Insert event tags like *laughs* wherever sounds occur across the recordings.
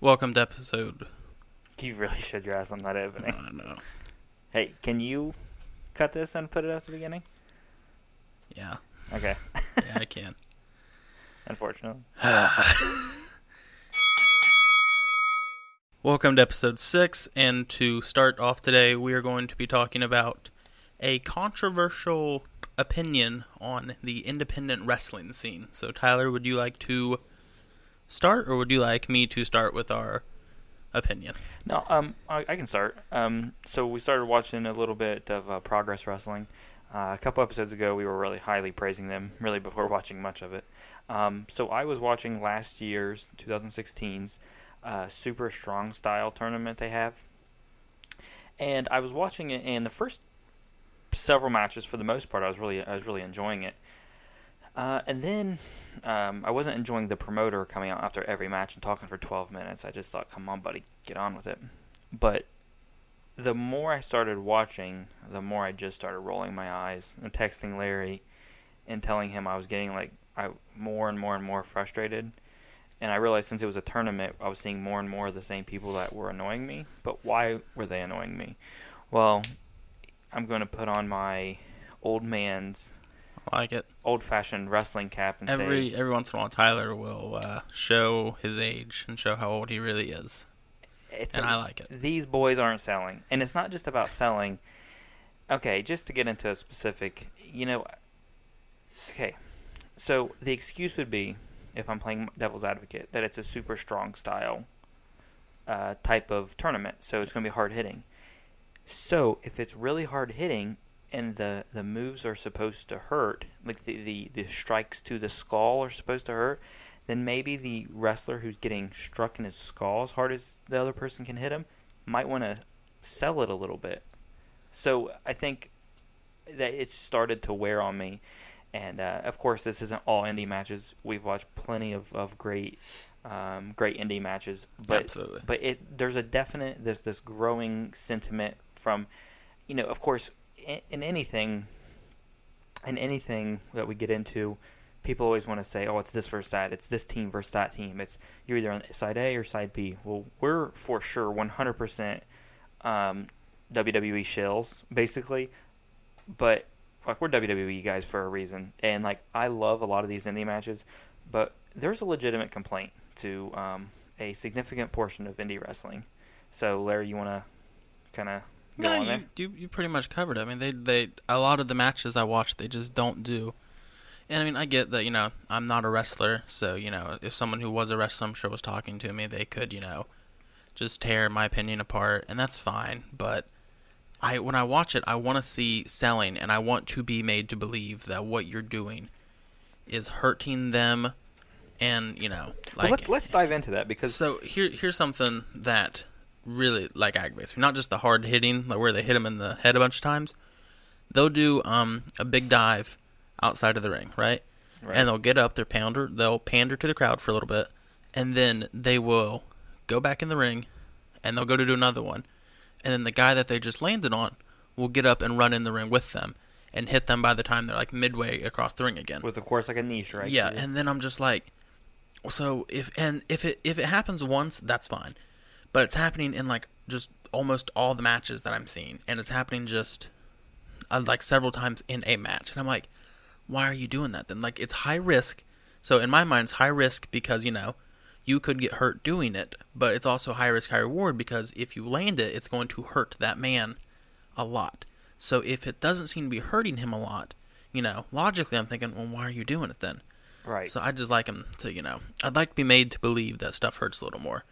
Welcome to episode. You really should your ass on that I opening. don't know. Hey, can you cut this and put it at the beginning? Yeah, Okay. yeah, I can. *laughs* Unfortunately. *sighs* Welcome to episode six, and to start off today, we are going to be talking about a controversial opinion on the independent wrestling scene. So, Tyler, would you like to start, or would you like me to start with our opinion? No, um, I, I can start. Um, so we started watching a little bit of uh, Progress Wrestling. Uh, a couple episodes ago, we were really highly praising them, really before *laughs* watching much of it. Um, so I was watching last year's 2016's uh, Super Strong Style tournament they have, and I was watching it. And the first several matches, for the most part, I was really, I was really enjoying it. Uh, and then um, I wasn't enjoying the promoter coming out after every match and talking for 12 minutes. I just thought, come on, buddy, get on with it. But the more I started watching, the more I just started rolling my eyes and texting Larry and telling him I was getting like I more and more and more frustrated. And I realized since it was a tournament, I was seeing more and more of the same people that were annoying me. But why were they annoying me? Well, I'm going to put on my old man's I like it. old-fashioned wrestling cap and Every say, every once in a while, Tyler will uh, show his age and show how old he really is, "It's and a- I like it. these boys aren't selling. And it's not just about selling. Okay, just to get into a specific, you know, okay. So the excuse would be, if I'm playing devil's advocate, that it's a super strong style uh, type of tournament. So it's going to be hard hitting. So if it's really hard hitting and the, the moves are supposed to hurt, like the, the, the strikes to the skull are supposed to hurt, then maybe the wrestler who's getting struck in his skull as hard as the other person can hit him might want to sell it a little bit. So I think that it's started to wear on me. And uh, of course, this isn't all indie matches. We've watched plenty of, of great, um, great indie matches, but Absolutely. but it there's a definite there's this growing sentiment from, you know, of course, in, in anything, in anything that we get into, people always want to say, oh, it's this versus that, it's this team versus that team. It's you're either on side A or side B. Well, we're for sure 100% um, WWE shills, basically, but like we're WWE guys for a reason, and like I love a lot of these indie matches, but there's a legitimate complaint to um, a significant portion of indie wrestling. So, Larry, you want to kind of go No, you, you you pretty much covered it. I mean, they they a lot of the matches I watch, they just don't do. And I mean, I get that you know I'm not a wrestler, so you know if someone who was a wrestler, I'm sure was talking to me, they could you know just tear my opinion apart, and that's fine. But I when I watch it, I want to see selling, and I want to be made to believe that what you're doing is hurting them, and you know like well, let, let's dive into that because so here, here's something that really like aggravates me. Not just the hard hitting, like where they hit him in the head a bunch of times. They'll do um a big dive outside of the ring, right? Right. And they'll get up, they'll pander, they'll pander to the crowd for a little bit, and then they will go back in the ring, and they'll go to do another one, and then the guy that they just landed on will get up and run in the ring with them, and hit them by the time they're like midway across the ring again. with of course like a niche, right? Yeah, and then I'm just like, so if and if it if it happens once, that's fine, but it's happening in like just almost all the matches that I'm seeing, and it's happening just uh, like several times in a match, and I'm like, why are you doing that then? Like it's high risk. So in my mind, it's high risk because you know you could get hurt doing it, but it's also high risk, high reward because if you land it, it's going to hurt that man a lot. So if it doesn't seem to be hurting him a lot, you know, logically I'm thinking, well, why are you doing it then? right. So I just like him to, you know, I'd like to be made to believe that stuff hurts a little more.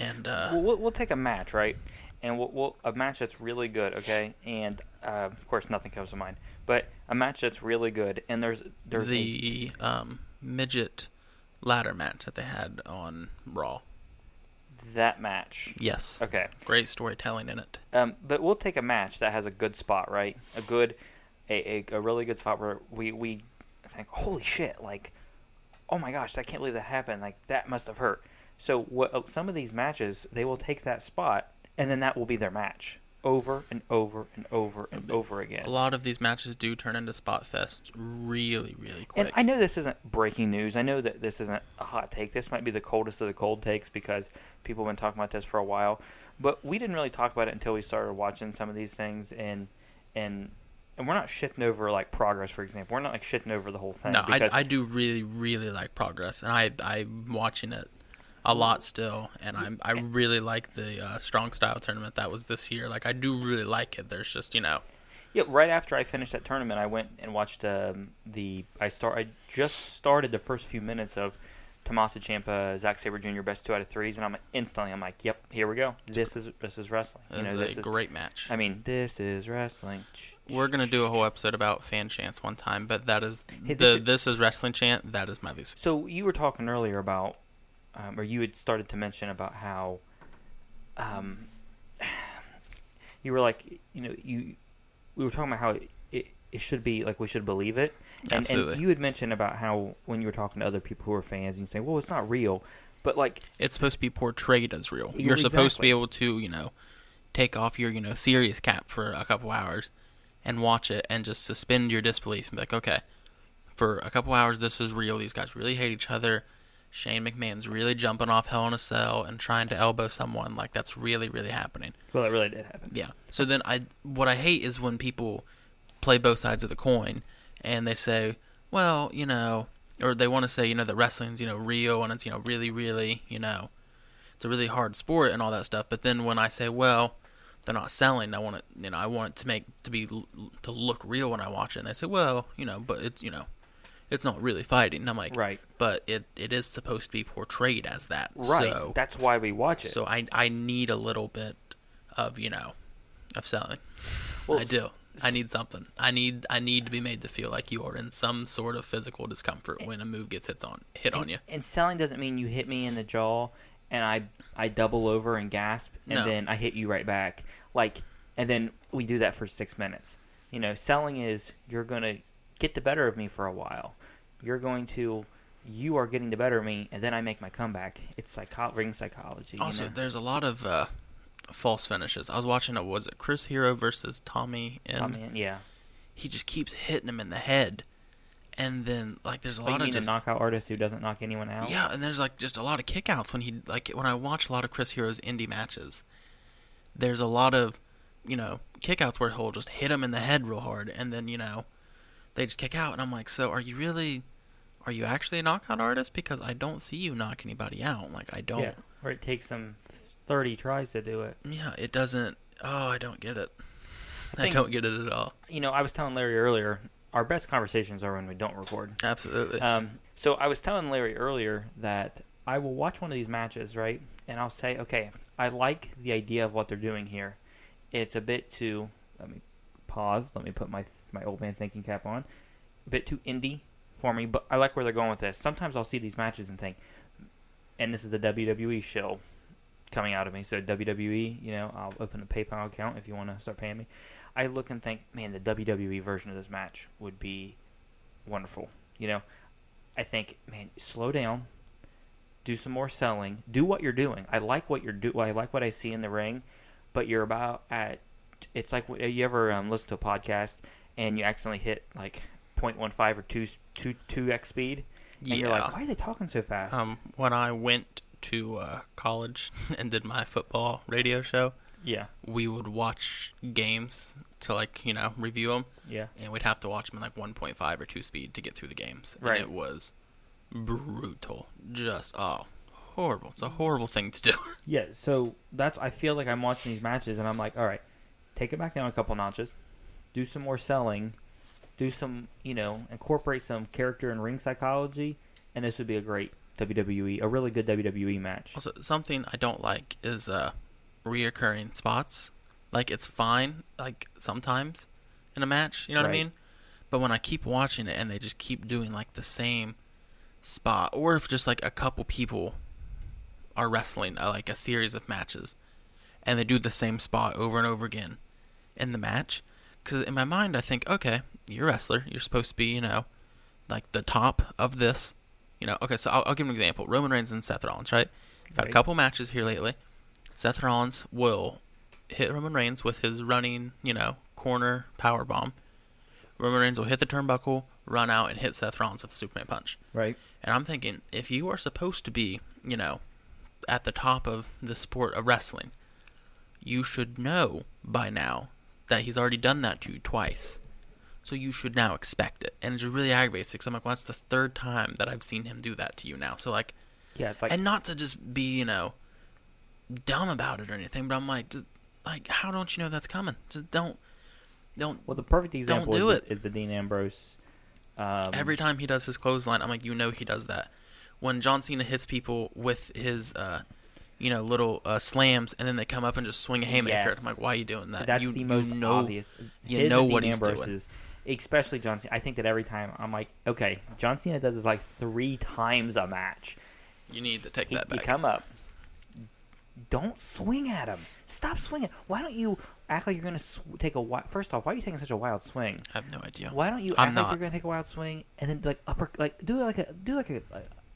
And uh, well, we'll, take a match, right? And we'll, we'll a match that's really good, okay? And uh, of course, nothing comes to mind, but a match that's really good. And there's there's a- the um, midget ladder match that they had on Raw. that match. Yes, Okay. great storytelling in it. Um, but we'll take a match that has a good spot, right? A good, a, a, a really good spot where we, we think, holy shit, like, oh my gosh, I can't believe that happened. Like, that must have hurt. So what, uh, some of these matches, they will take that spot, and then that will be their match. over and over and over and bit- over again. A lot of these matches do turn into spot fests really, really quick. And I know this isn't breaking news. I know that this isn't a hot take. This might be the coldest of the cold takes because people have been talking about this for a while. But we didn't really talk about it until we started watching some of these things and and and we're not shitting over like progress, for example. We're not like shitting over the whole thing. no, I, I do really, really like progress, and I I'm watching it a lot still, and I'm I really like the uh, strong style tournament that was this year. Like I do really like it. There's just you know Yeah, right after I finished that tournament, I went and watched um, the. I start. I just started the first few minutes of Tommaso Ciampa, Zack Sabre Jr. best two out of threes, and I'm instantly. I'm like, yep, here we go. This is this is wrestling. You it know, this a is. great match. I mean, this is wrestling. We're gonna do a whole episode about fan chants one time, but that is Hey, the is- this is wrestling chant. That is my least. So you were talking earlier about, um, or you had started to mention about how, um, *sighs* you were like, you know, you, we were talking about how it, it should be like we should believe it, and, Absolutely. and you had mentioned about how when you were talking to other people who are fans, and you say, well, it's not real, but like, It's supposed to be portrayed as real. You're supposed to be able to you know take off your you know serious cap for a couple hours and watch it and just suspend your disbelief and be like, okay, for a couple hours this is real. These guys really hate each other. Shane McMahon's really jumping off Hell in a Cell and trying to elbow someone. Like that's really really happening. well, it really did happen. Yeah. So then I what I hate is when people play both sides of the coin and they say, well, you know, or they want to say, you know, that wrestling's, you know, real and it's, you know, really really, you know, it's a really hard sport and all that stuff. But then when I say, well, they're not selling, I want it, you know, I want it to make to be to look real when I watch it. And they say, well, you know, but it's, you know, it's not really fighting. And I'm like, Right, but it it is supposed to be portrayed as that. right. So, That's why we watch it. so I I need a little bit of you know of selling. Well, I do. I need something. I need I need to be made to feel like you are in some sort of physical discomfort when a move gets hits on hit on you. And selling doesn't mean you hit me in the jaw and I I double over and gasp and No. then I hit you right back. Like and then we do that for 6 minutes. You know, selling is you're going to get the better of me for a while. You're going to you are getting the better of me and then I make my comeback. It's psycho- ring psychology, you Also, know? there's a lot of uh, false finishes. I was watching a was it Chris Hero versus Tommy, and mean, yeah. he just keeps hitting him in the head, and then like there's a you lot of just a knockout artist who doesn't knock anyone out? Yeah, and there's like just a lot of kickouts when he like when I watch a lot of Chris Hero's indie matches. There's a lot of, you know, kickouts where he'll just hit him in the head real hard, and then you know, they just kick out, and I'm like, so are you really, are you actually a knockout artist? Because I don't see you knock anybody out. Like I don't. Yeah. Or it takes them 30 tries to do it. Yeah, it doesn't. Oh, I don't get it. I, think- don't get it at all. You know, I was telling Larry earlier, our best conversations are when we don't record. Absolutely. Um, so I was telling Larry earlier that I will watch one of these matches, right? And I'll say, okay, I like the idea of what they're doing here. It's a bit too. Let me pause. Let me put my my old man thinking cap on. A bit too indie for me, but I like where they're going with this. Sometimes I'll see these matches and think, and this is the WWE show coming out of me. So WWE, you know, I'll open a PayPal account if you want to start paying me. I look and think, man, the WWE version of this match would be wonderful. You know, I think, man, slow down, do some more selling, do what you're doing. I like what you're do. I like what I see in the ring, but you're about at. It's like you ever um, listen to a podcast and you accidentally hit like 0.15 or 2 2 2x speed, and yeah. you're like, why are they talking so fast? um, when I went to uh, college *laughs* and did my football radio show, yeah, we would watch games to like you know review them, yeah. and we'd have to watch them in like 1.5 or 2 speed to get through the games. Right. And it was brutal. Just oh, horrible. It's a horrible thing to do. *laughs* Yeah, so that's I feel like I'm watching these matches and I'm like, all right, take it back down a couple notches, do some more selling, do some, you know, incorporate some character and ring psychology, and this would be a great WWE, a really good WWE match. also, something I don't like is uh reoccurring spots. Like it's fine, like sometimes in a match, you know what I mean? But when I keep watching it and they just keep doing like the same spot, or if just like a couple people are wrestling uh, like a series of matches, and they do the same spot over and over again in the match, because in my mind I think, okay, you're a wrestler, you're supposed to be, you know, like the top of this. You know, okay, so I'll, I'll give an example: Roman Reigns and Seth Rollins, right? Got Right. a couple matches here lately. Seth Rollins will hit Roman Reigns with his running, you know, corner power bomb. Roman Reigns will hit the turnbuckle, run out, and hit Seth Rollins with the Superman punch. Right. And I'm thinking, if you are supposed to be, you know, at the top of the sport of wrestling, you should know by now that he's already done that to you twice. So you should now expect it. And it just really aggravates because I'm like, well, that's the third time that I've seen him do that to you now. So, like, Yeah. It's like and not to just be, you know, dumb about it or anything, but I'm like, like, how don't you know that's coming? Just don't, don't. well, the perfect example do is, it. The, is the Dean Ambrose. Um, Every time he does his clothesline, I'm like, you know, he does that. When John Cena hits people with his, uh, you know, little uh, slams, and then they come up and just swing a haymaker, Yes. I'm like, why are you doing that? That's you, the you most know, obvious. you His know what Dean he's doing. Ambrose's, especially John Cena. I think that every time I'm like, okay, John Cena does this like three times a match. You need to take He, that you come up. Don't swing at him. Stop swinging. Why don't you act like you're gonna sw- take a wild? First off, why are you taking such a wild swing? I have no idea. Why don't you I'm act like you're gonna take a wild swing and then like upper like do like a do like a,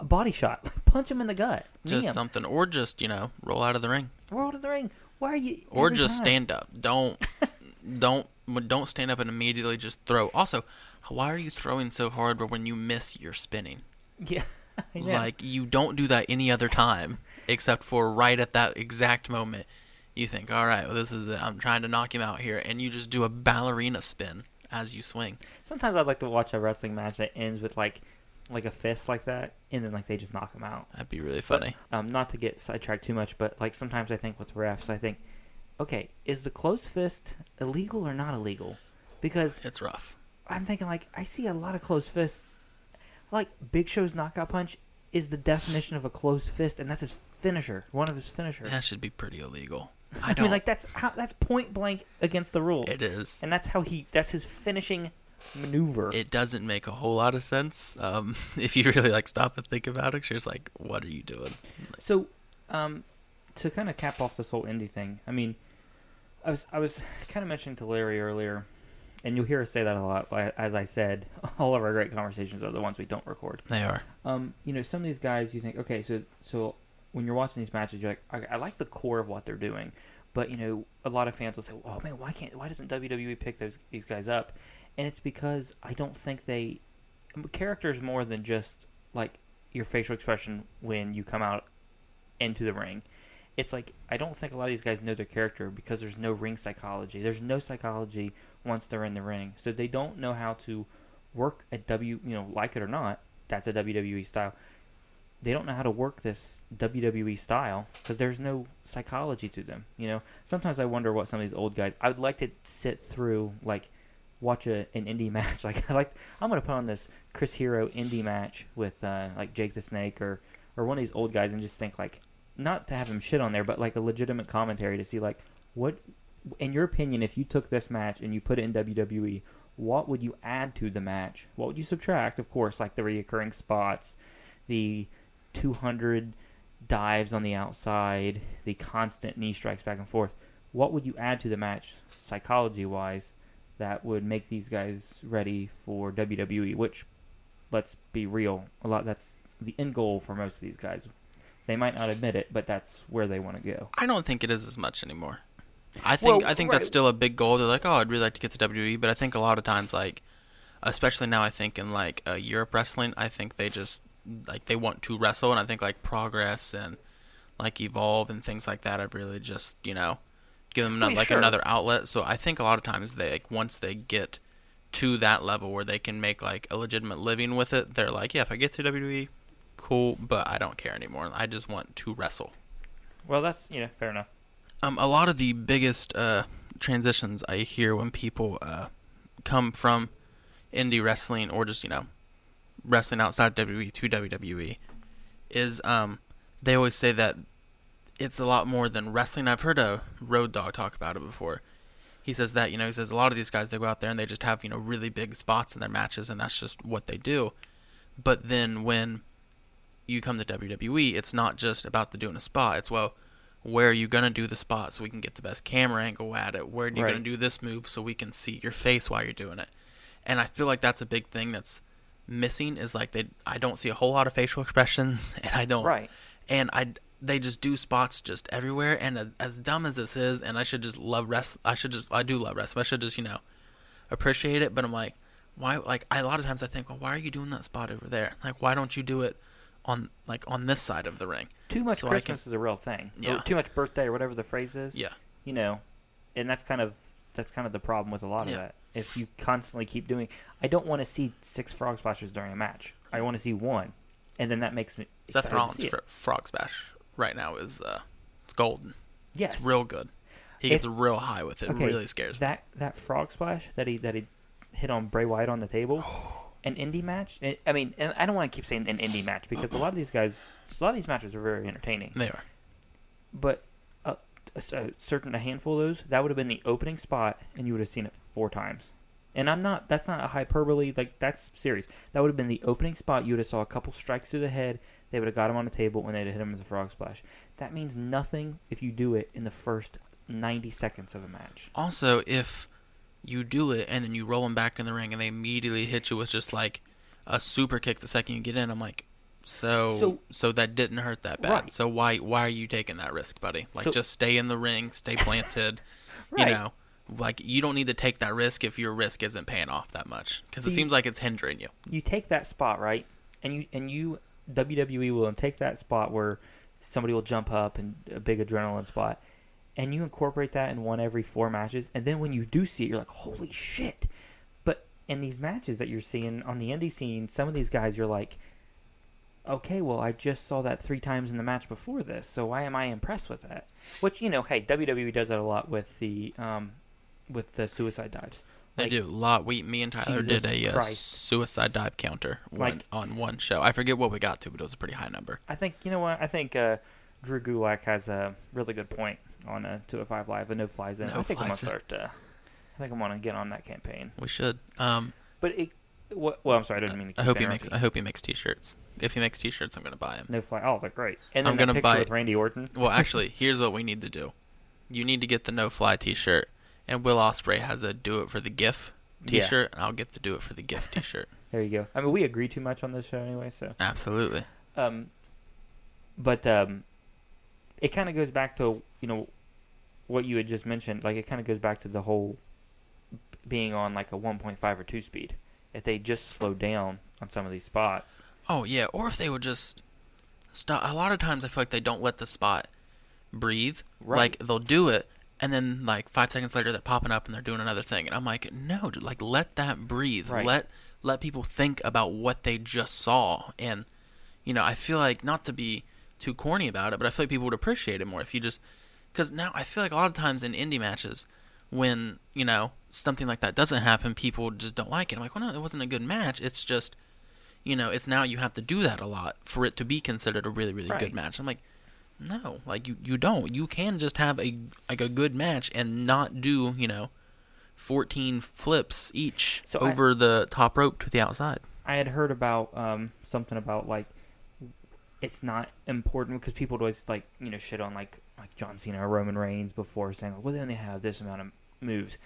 a body shot, *laughs* punch him in the gut, Just him, something, or just you know, roll out of the ring, roll out of the ring. Why are you? or just time? stand up. Don't, *laughs* don't, don't stand up and immediately just throw. Also, why are you throwing so hard, but when you miss, you're spinning? *laughs* Yeah. Like you don't do that any other time, except for right at that exact moment. You think, all right, well, this is it. I'm trying to knock him out here, and you just do a ballerina spin as you swing. Sometimes I'd like to watch a wrestling match that ends with like like a fist like that, and then like they just knock him out. That'd be really But, funny. um, not to get sidetracked too much, but like sometimes I think with refs, I think, okay, is the closed fist illegal or not illegal? Because It's rough. I'm thinking like I see a lot of closed fists. Like Big Show's knockout punch is the definition of a closed fist, and that's his finisher, one of his finishers. That should be pretty illegal. *laughs* I, I don't. mean, like that's how that's point blank against the rules, it is. and that's how he that's his finishing maneuver. It doesn't make a whole lot of sense um, *laughs* if you really like stop and think about it, You're just like, what are you doing? So, um, to kind of cap off this whole indie thing, I mean, I was I was *laughs* kind of mentioning to Larry earlier, and you'll hear us say that a lot. but As I said, *laughs* all of our great conversations are the ones we don't record. They are. Um, you know, some of these guys, you think, okay, so so when you're watching these matches, you're like, okay, I like the core of what they're doing, but you know, a lot of fans will say, oh man, why can't why doesn't WWE pick those these guys up? And it's because I don't think they characters more than just like your facial expression when you come out into the ring. It's like I don't think a lot of these guys know their character because there's no ring psychology. There's no psychology once they're in the ring, so they don't know how to work at W. You know, like it or not, that's a WWE style. They don't know how to work this WWE style because there's no psychology to them. You know, sometimes I wonder what some of these old guys. I would like to sit through like watch a, an indie *laughs* match. Like I like I'm gonna put on this Chris Hero indie match with uh, like Jake the Snake or or one of these old guys and just think like not to have him shit on there, but like a legitimate commentary to see like what in your opinion if you took this match and you put it in WWE, what would you add to the match? What would you subtract? Of course, like the reoccurring spots, the 200 dives on the outside, the constant knee strikes back and forth. What would you add to the match psychology wise that would make these guys ready for WWE? Which, let's be real, a lot that's the end goal for most of these guys. They might not admit it, but that's where they want to go. I don't think it is as much anymore. I think Well, I think right. that's still a big goal. They're like, oh, I'd really like to get to WWE, but I think a lot of times, like, especially now, I think in like uh, Europe wrestling, I think they just like they want to wrestle, and I think like Progress and like Evolve and things like that have really just you know give them I mean, like sure. another outlet. So I think a lot of times they like once they get to that level where they can make like a legitimate living with it, they're like, yeah, if I get to WWE, cool, but I don't care anymore. I just want to wrestle. Well, that's you know fair enough. Um, a lot of the biggest uh, transitions I hear when people uh, come from indie wrestling or just you know wrestling outside WWE to WWE is um, they always say that it's a lot more than wrestling. I've heard a Road Dog talk about it before. He says that you know he says a lot of these guys they go out there and they just have you know really big spots in their matches and that's just what they do. But then when you come to WWE, it's not just about the doing a spot. It's well, where are you gonna do the spot so we can get the best camera angle at it? Where are you Right. gonna do this move so we can see your face while you're doing it? And I feel like that's a big thing that's missing is like they I don't see a whole lot of facial *laughs* expressions and I don't Right. and I they just do spots just everywhere. And a- as dumb as this is, and I should just love rest. I should just I do love wrestling. I should just you know appreciate it. But I'm like, why? Like I, a lot of times I think, well, why are you doing that spot over there? Like why don't you do it on like on this side of the ring? Too much So Christmas is a real thing. Or Yeah. too much birthday or whatever the phrase is. Yeah. You know, and that's kind of that's kind of the problem with a lot Yeah. of that. If you constantly keep doing, I don't want to see six frog splashes during a match. I want to see one, and then that makes me Seth Rollins fr- frog smash right now is uh, it's golden. Yes, It's real good. He If- gets real high with it. Okay, really scares me. that that frog splash that he that he hit on Bray Wyatt on the table. *sighs* An indie match. I- mean, and I don't want to keep saying an indie match because a lot of these guys, a lot of these matches are very entertaining. They are. But a certain a handful of those, that would have been the opening spot, and you would have seen it four times. And I'm not. That's not a hyperbole. Like that's serious. That would have been the opening spot. You would have saw a couple strikes to the head. They would have got him on the table when they'd hit him with a frog splash. That means nothing if you do it in the first 90 seconds of a match. Also, if you do it and then you roll them back in the ring and they immediately hit you with just like a super kick the second you get in, I'm like, so So- so, that didn't hurt that bad. Right. So why why are you taking that risk, buddy? Like So- just stay in the ring, stay planted. *laughs* Right. You know, like you don't need to take that risk if your risk isn't paying off that much because it See- seems like it's hindering you. you take that spot right, and you and you WWE will take that spot where somebody will jump up and a big adrenaline spot, and you incorporate that in one every four matches, and then when you do see it, you're like, holy shit! But in these matches that you're seeing on the indie scene, some of these guys, you're like, okay, well, I just saw that three times in the match before this, so why am I impressed with that? Which you know, hey, WWE does that a lot with the um, with the suicide dives. They Like, do a lot. We, me and Tyler Jesus did a uh, suicide dive counter one, Like- on one show. I forget what we got to, but it was a pretty high number. I think you know what I think. Uh, Drew Gulak has a really good point on a 205 Live. The no flies in. No I think I'm gonna start. Uh, I think I'm gonna get on that campaign. We should. Um, But it. What, well, I'm sorry. I didn't mean to. Keep I hope he makes. I hope he makes t-shirts. If he makes t-shirts, I'm gonna buy them. No fly. Oh, they're great. And then I'm gonna buy- with Randy Orton. Well, actually, *laughs* here's what we need to do. You need to get the no fly T-shirt, and Will Ospreay has a do it for the GIF T-shirt, and I'll get the do it for the GIF T-shirt. *laughs* There you go. I mean, we agree too much on this show anyway, so. Absolutely. Um, but um, it kind of goes back to you know what you had just mentioned. Like it kind of goes back to the whole being on like a 1.5 or 2 speed. If they just slow down on some of these spots, Oh yeah, or if they would just stop. A lot of times, I feel like they don't let the spot breathe. Right. Like they'll do it, and then like five seconds later, they're popping up and they're doing another thing, and I'm like, no, dude, like let that breathe. Right. Let let people think about what they just saw, and you know, I feel like not to be too corny about it, but I feel like people would appreciate it more if you just because now I feel like a lot of times in indie matches. When you know something like that doesn't happen, people just don't like it. I'm like, well, no, it wasn't a good match. It's just you know, it's now you have to do that a lot for it to be considered a really, really Right. good match. I'm like, no, like you, you don't. You can just have a like a good match and not do, you know, 14 flips each So I- over the top rope to the outside. I had heard about um, something about like it's not important because people would always like you know shit on like like John Cena or Roman Reigns before saying well they only have this amount of moves,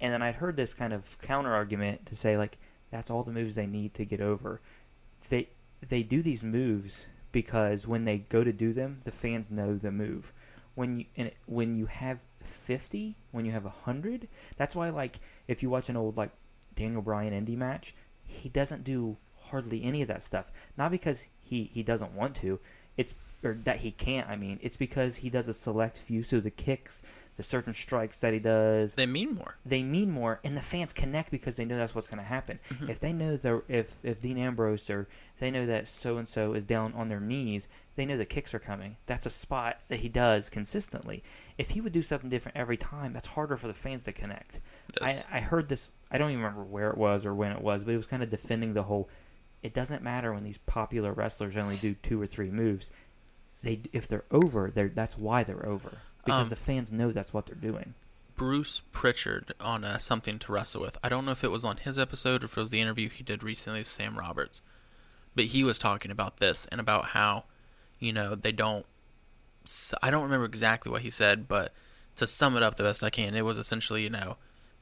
and then I'd heard this kind of counter argument to say like that's all the moves they need to get over. They they do these moves because when they go to do them, the fans know the move. When you and when you have fifty, when you have hundred, that's why like if you watch an old like Daniel Bryan indie match, he doesn't do hardly any of that stuff. Not because he he doesn't want to, it's or that he can't. I mean, it's because he does a select few. So the kicks, the certain strikes that he does, They mean more. they mean more, and the fans connect because they know that's what's going to happen. Mhm. If they know that if if Dean Ambrose or they know that so and so is down on their knees, they know the kicks are coming. That's a spot that he does consistently. If he would do something different every time, that's harder for the fans to connect. I. I heard this. I don't even remember where it was or when it was, but it was kind of defending the whole. It doesn't matter when these popular wrestlers only do two or three moves. They if they're over, they're that's why they're over because Um, the fans know that's what they're doing. Bruce Pritchard on uh, something to wrestle with. I don't know if it was on his episode or if it was the interview he did recently with Sam Roberts, but he was talking about this and about how, you know, they don't. I don't remember exactly what he said, but to sum it up the best I can, it was essentially, you know,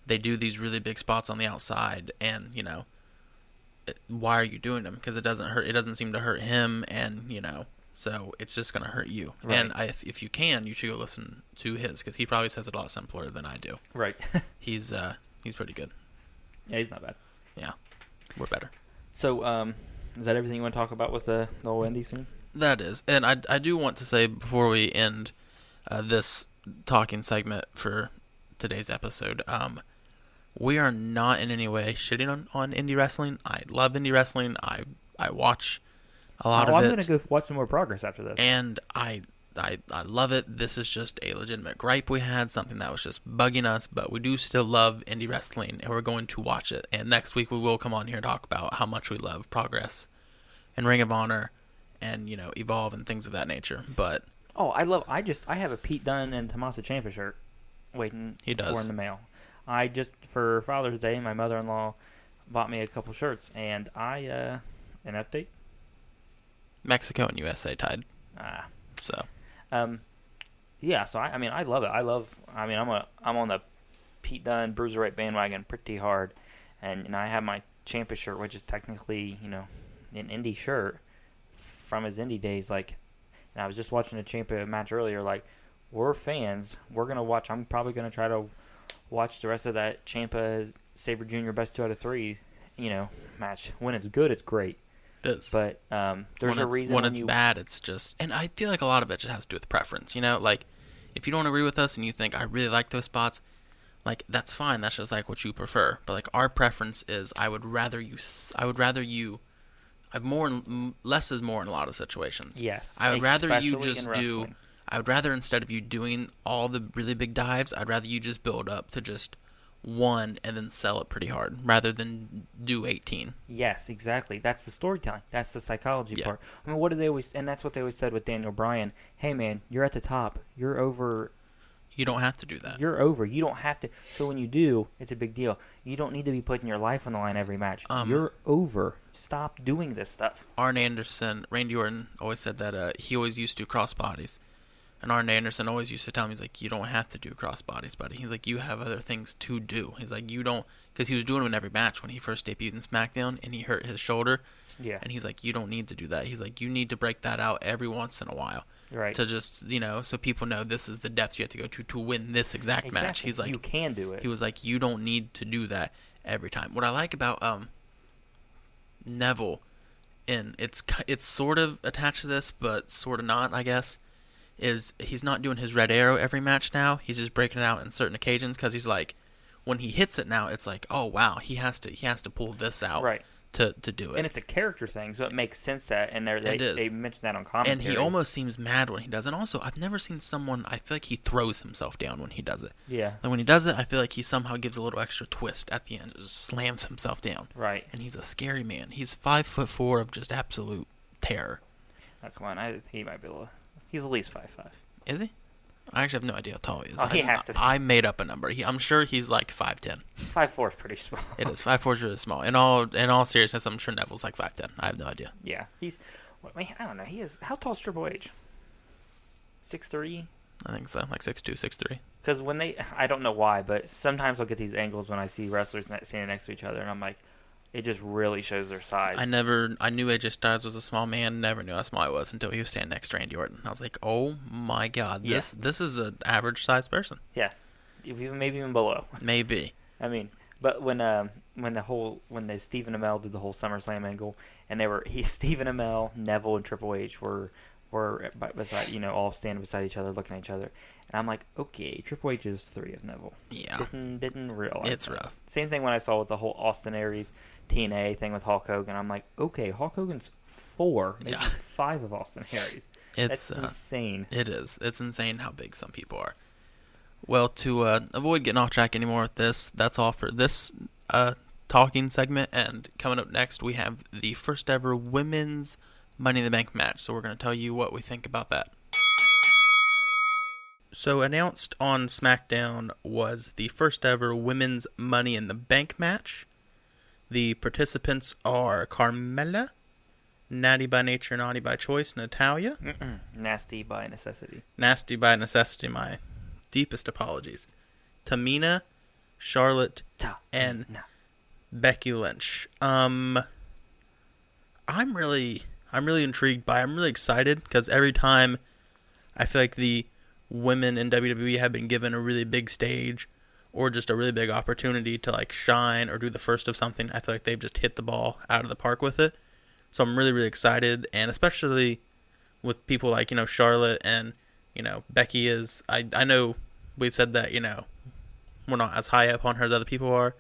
they do these really big spots on the outside, and you know, why are you doing them? Because it doesn't hurt. It doesn't seem to hurt him, and you know, So it's just gonna hurt you. Right. And I, if, if you can, you should go listen to his because he probably says it a lot simpler than I do. Right. *laughs* He's uh he's pretty good. yeah, he's not bad. Yeah, we're better. So, um, is that everything you want to talk about with the, the whole indie scene? That is, and I I do want to say before we end uh, this talking segment for today's episode, um, we are not in any way shitting on, on indie wrestling. I love indie wrestling. I I watch a lot oh, of I'm it, gonna go watch some more progress after this. and I. I, I love it. This is just a legitimate gripe we had, something that was just bugging us, but we do still love indie wrestling and we're going to watch it. And next week we will come on here and talk about how much we love Progress and Ring of Honor and, you know, Evolve and things of that nature. But oh, I love. I just I have a Pete Dunne and Tommaso Ciampa shirt waiting He does. for in the mail. I just for Father's Day, my mother-in-law bought me a couple shirts, and I uh, an update. Mexico and USA tied. Ah, So Um, yeah, so I, I mean, I love it. I love. I mean, I'm a I'm on the Pete Dunne Bruiserweight bandwagon pretty hard, and, and I have my Ciampa shirt, which is technically you know an indie shirt from his indie days. Like, and I was just watching a Ciampa match earlier. Like, we're fans. We're gonna watch. I'm probably gonna try to watch the rest of that Ciampa Sabre Junior Best Two out of Three, you know, match. When it's good, it's great. It is. But um, there's when a reason when when it's you bad, it's just, and I feel like a lot of it just has to do with preference. You know, like if you don't agree with us and you think I really like those spots, like that's fine. That's just like what you prefer. But like our preference is, I would rather you, I would rather you, I've more, m- less is more in a lot of situations. yes, I would rather you just do. I would rather instead of you doing all the really big dives, I'd rather you just build up to just one and then sell it pretty hard, rather than do eighteen. Yes, exactly. That's the storytelling. That's the psychology Yeah. part. I mean, what do they always? And that's what they always said with Daniel Bryan. Hey, man, you're at the top. You're over. You don't have to do that. You're over. You don't have to. So when you do, it's a big deal. You don't need to be putting your life on the line every match. Um, you're over. Stop doing this stuff. Arn Anderson, Randy Orton always said that uh, he always used to cross bodies. And Arn Anderson always used to tell him, he's like, you don't have to do cross bodies, buddy. He's like, you have other things to do. He's like, you don't, because he was doing them in every match when he first debuted in SmackDown and he hurt his shoulder. Yeah. And he's like, you don't need to do that. He's like, you need to break that out every once in a while right. to just, you know, so people know this is the depth you have to go to to win this exact exactly. match. He's like, you can do it. he was like, "You don't need to do that every time." What I like about um Neville, and it's it's sort of attached to this, but sort of not, I guess, is he's not doing his red arrow every match now. He's just breaking it out in certain occasions because he's like, when he hits it now, it's like, oh wow, he has to he has to pull this out right. to to do it. And it's a character thing, so it makes sense that and they they mentioned that on commentary. and he almost seems mad when he does. it. And also, I've never seen someone. I feel like he throws himself down when he does it. yeah Like when he does it, I feel like he somehow gives a little extra twist at the end, just slams himself down. right. And he's a scary man. He's five foot four of just absolute terror. Oh, come on, I, he might be a little. He's at least five five. Is he? I actually have no idea how tall he is. Oh, he I, has to be. I made up a number. He, I'm sure he's like five ten. Five four is pretty small. It is five four is really small. In all in all seriousness, I'm sure Neville's like five ten. I have no idea. Yeah, he's. I mean, I don't know. He is. How tall is Triple H? Six three. I think so, like six two, six three. Because when they, I don't know why, but sometimes I'll get these angles when I see wrestlers standing next to each other, and I'm like, it just really shows their size. I never, I knew AJ Styles was a small man. Never knew how small he was until he was standing next to Randy Orton. I was like, oh my god, Yeah. this this is an average sized person. Yes, even maybe even below. Maybe. I mean, but when um when the whole when the Stephen Amell did the whole SummerSlam angle, and they were *laughs* he Stephen Amell, Neville, and Triple H were were beside you know all standing beside each other, looking at each other, and I'm like, okay, Triple H is three of Neville. Yeah. Didn't didn't realize It's that. rough. Same thing when I saw with the whole Austin Aries TNA thing with Hulk Hogan. I'm like, okay, Hulk Hogan's four, maybe Yeah. five of Austin *laughs* Aries. It's That's uh, insane. It is. It's insane how big some people are. Well, to uh, avoid getting off track anymore with this, that's all for this uh, talking segment. And coming up next, we have the first ever women's Money in the Bank match. So we're going to tell you what we think about that. So announced on SmackDown was the first ever women's Money in the Bank match. The participants are Carmella, Natty by Nature, Naughty by Choice, Natalya, Mm-mm. Nasty by necessity. Nasty by necessity, my deepest apologies. Tamina, Charlotte, Ta- And- na. Becky Lynch. Um I'm really I'm really intrigued by. I'm really excited because every time I feel like the women in WWE have been given a really big stage or just a really big opportunity to like shine or do the first of something, I feel like they've just hit the ball out of the park with it. So I'm really really excited, and especially with people like you know Charlotte and you know Becky is. I I know we've said that you know we're not as high up on her as other people are,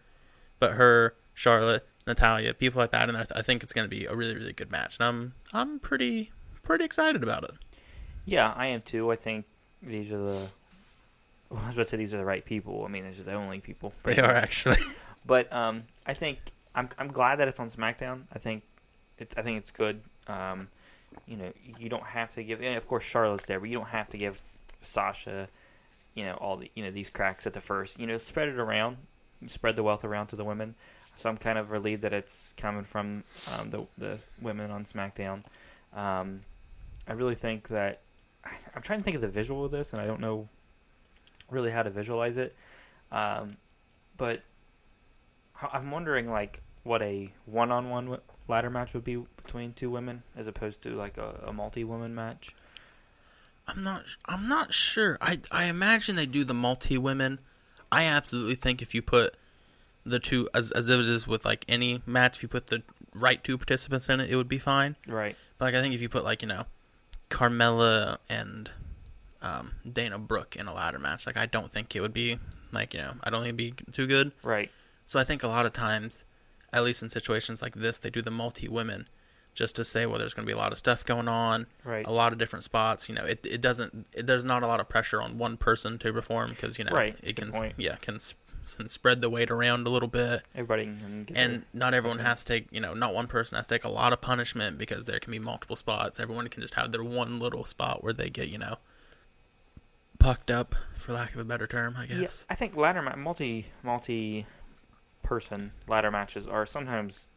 but her Charlotte Natalya, people like that, and I, th- I think it's going to be a really, really good match. And I'm, I'm pretty, pretty excited about it. Yeah, I am too. I think these are the. *laughs* Well, I was about to say these are the right people. I mean, these are the only people. They are actually. *laughs* But um, I think I'm I'm glad that it's on SmackDown. I think it's I think it's good. Um, you know, you don't have to give. And of course, Charlotte's there, but you don't have to give Sasha, you know, all the you know these cracks at the first. You know, spread it around, spread the wealth around to the women. So I'm kind of relieved that it's coming from um, the the women on SmackDown. Um, I really think that I'm trying to think of the visual of this, and I don't know really how to visualize it. Um, but I'm wondering like what a one-on-one ladder match would be between two women, as opposed to like a, a multi-woman match. I'm not, I'm not sure. I, I imagine they do the multi women. I absolutely think if you put the two, as, as if it is with like any match, if you put the right two participants in it, it would be fine. Right. But like I think if you put like you know, Carmella and um, Dana Brooke in a ladder match, like I don't think it would be like you know I don't think it'd be too good. Right. So I think a lot of times, at least in situations like this, they do the multi women, just to say well there's going to be a lot of stuff going on, Right. a lot of different spots. You know, it it doesn't it, there's not a lot of pressure on one person to perform because you know Right, it good can point. yeah can, can spread the weight around a little bit Everybody can get and not everyone has to take you know not one person has to take a lot of punishment because there can be multiple spots everyone can just have their one little spot where they get you know pucked up for lack of a better term i guess Yeah, I think ladder ma- multi multi person ladder matches are sometimes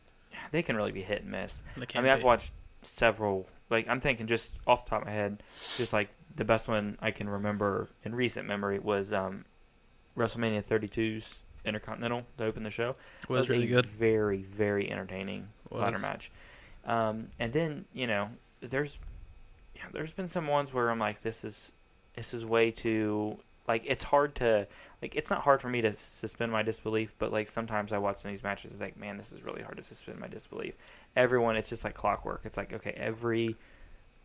they can really be hit and miss. I mean, I've watched several. Like I'm thinking just off the top of my head, just like the best one I can remember in recent memory was um, WrestleMania 32's Intercontinental to open the show. was That really good. Very very entertaining ladder match. Um, and then you know there's yeah, there's been some ones where I'm like this is this is way too like it's hard to like it's not hard for me to suspend my disbelief but like sometimes i watch some of these matches it's like man this is really hard to suspend my disbelief. Everyone it's just like clockwork. It's like okay every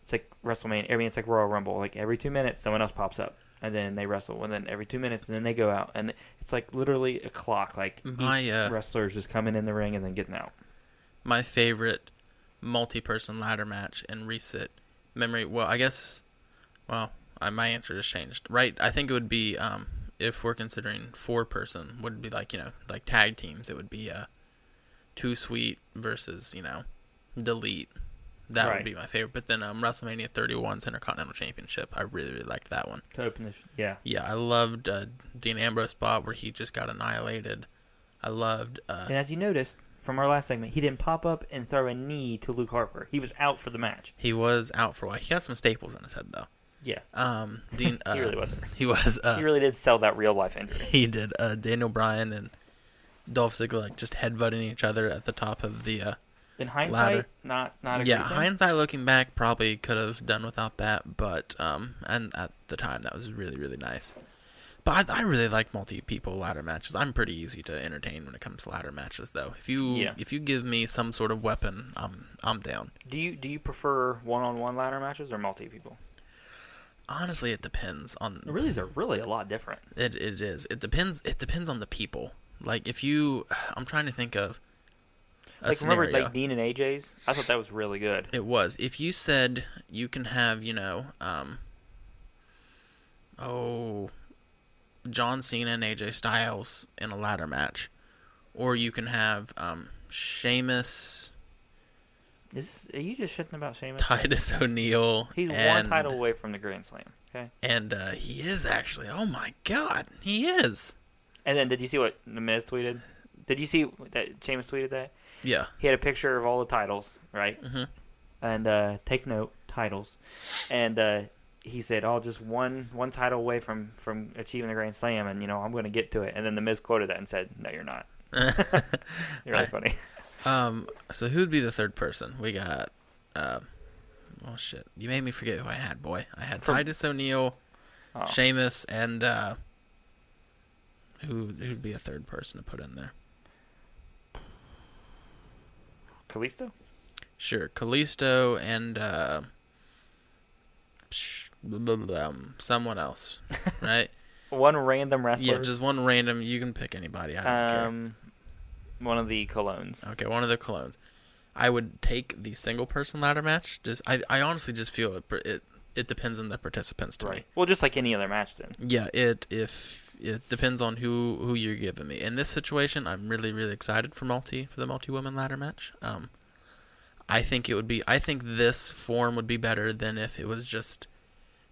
it's like wrestlemania i mean it's like royal rumble. Like every two minutes someone else pops up and then they wrestle and then every two minutes and then they go out and it's like literally a clock like My, each uh, wrestler is just coming in the ring and then getting out. My favorite multi-person ladder match in recent memory well i guess well I, my answer just changed. Right i think it would be um if we're considering four person would be like you know like tag teams it would be uh too sweet versus you know delete that Right. would be my favorite. But then um wrestlemania 31's intercontinental championship. I really really liked that one. To open this yeah. Yeah i loved uh dean ambrose spot where he just got annihilated. I loved uh and as you noticed from our last segment he didn't pop up and throw a knee to luke harper. He was out for the match. He was out for a while. He had some staples in his head though. Yeah. Um *laughs* dean uh, he really wasn't. He was. Uh, he really did sell that real life injury. *laughs* he did. Uh, Daniel Bryan and Dolph Ziggler like just headbutting each other at the top of the. In hindsight, not not a yeah, hindsight looking back, probably could have done without that, but um, and at the time that was really really nice. But I, I really like multi people ladder matches. I'm pretty easy to entertain when it comes to ladder matches, though. If you Yeah. if you give me some sort of weapon, I'm I'm down. Do you do you prefer one on one ladder matches or multi people? Honestly, it depends on Really, they're really a lot different. It it is. It depends. It depends on the people. Like if you, I'm trying to think of. Like remember like Dean and AJ's? I thought that was really good. It was. If you said you can have, you know, um, oh, John Cena and AJ Styles in a ladder match, or you can have um, Sheamus, Is this, are you just shitting about Sheamus? Titus O'Neil. He's and, one title away from the Grand Slam. Okay. and uh, he is actually. Oh my God, he is. And then did you see what the Miz tweeted? Did you see that Sheamus tweeted that? Yeah. He had a picture of all the titles, right? hmm And uh, take note, titles. And uh, he said, "Oh, just one one title away from from achieving the Grand Slam, and you know I'm going to get to it." And then the Miz quoted that and said, "No, you're not." *laughs* *laughs* You're really I- funny. Um. So who'd be the third person? We got uh, Oh shit! You made me forget who I had. Boy, I had From- Titus O'Neil, Oh. Sheamus, and uh, who who'd be a third person to put in there? Kalisto? Sure, Kalisto and uh, someone else, *laughs* right? One random wrestler. yeah, just one random. You can pick anybody. I don't um, one of the Colóns. Okay, one of the Colóns. I would take the single person ladder match. Just I, I honestly just feel it. It it depends on the participants to me. Well, just like any other match, then. Yeah, it if it depends on who who you're giving me. In this situation, I'm really really excited for multi for the multi women ladder match. Um, I think it would be. I think this form would be better than if it was just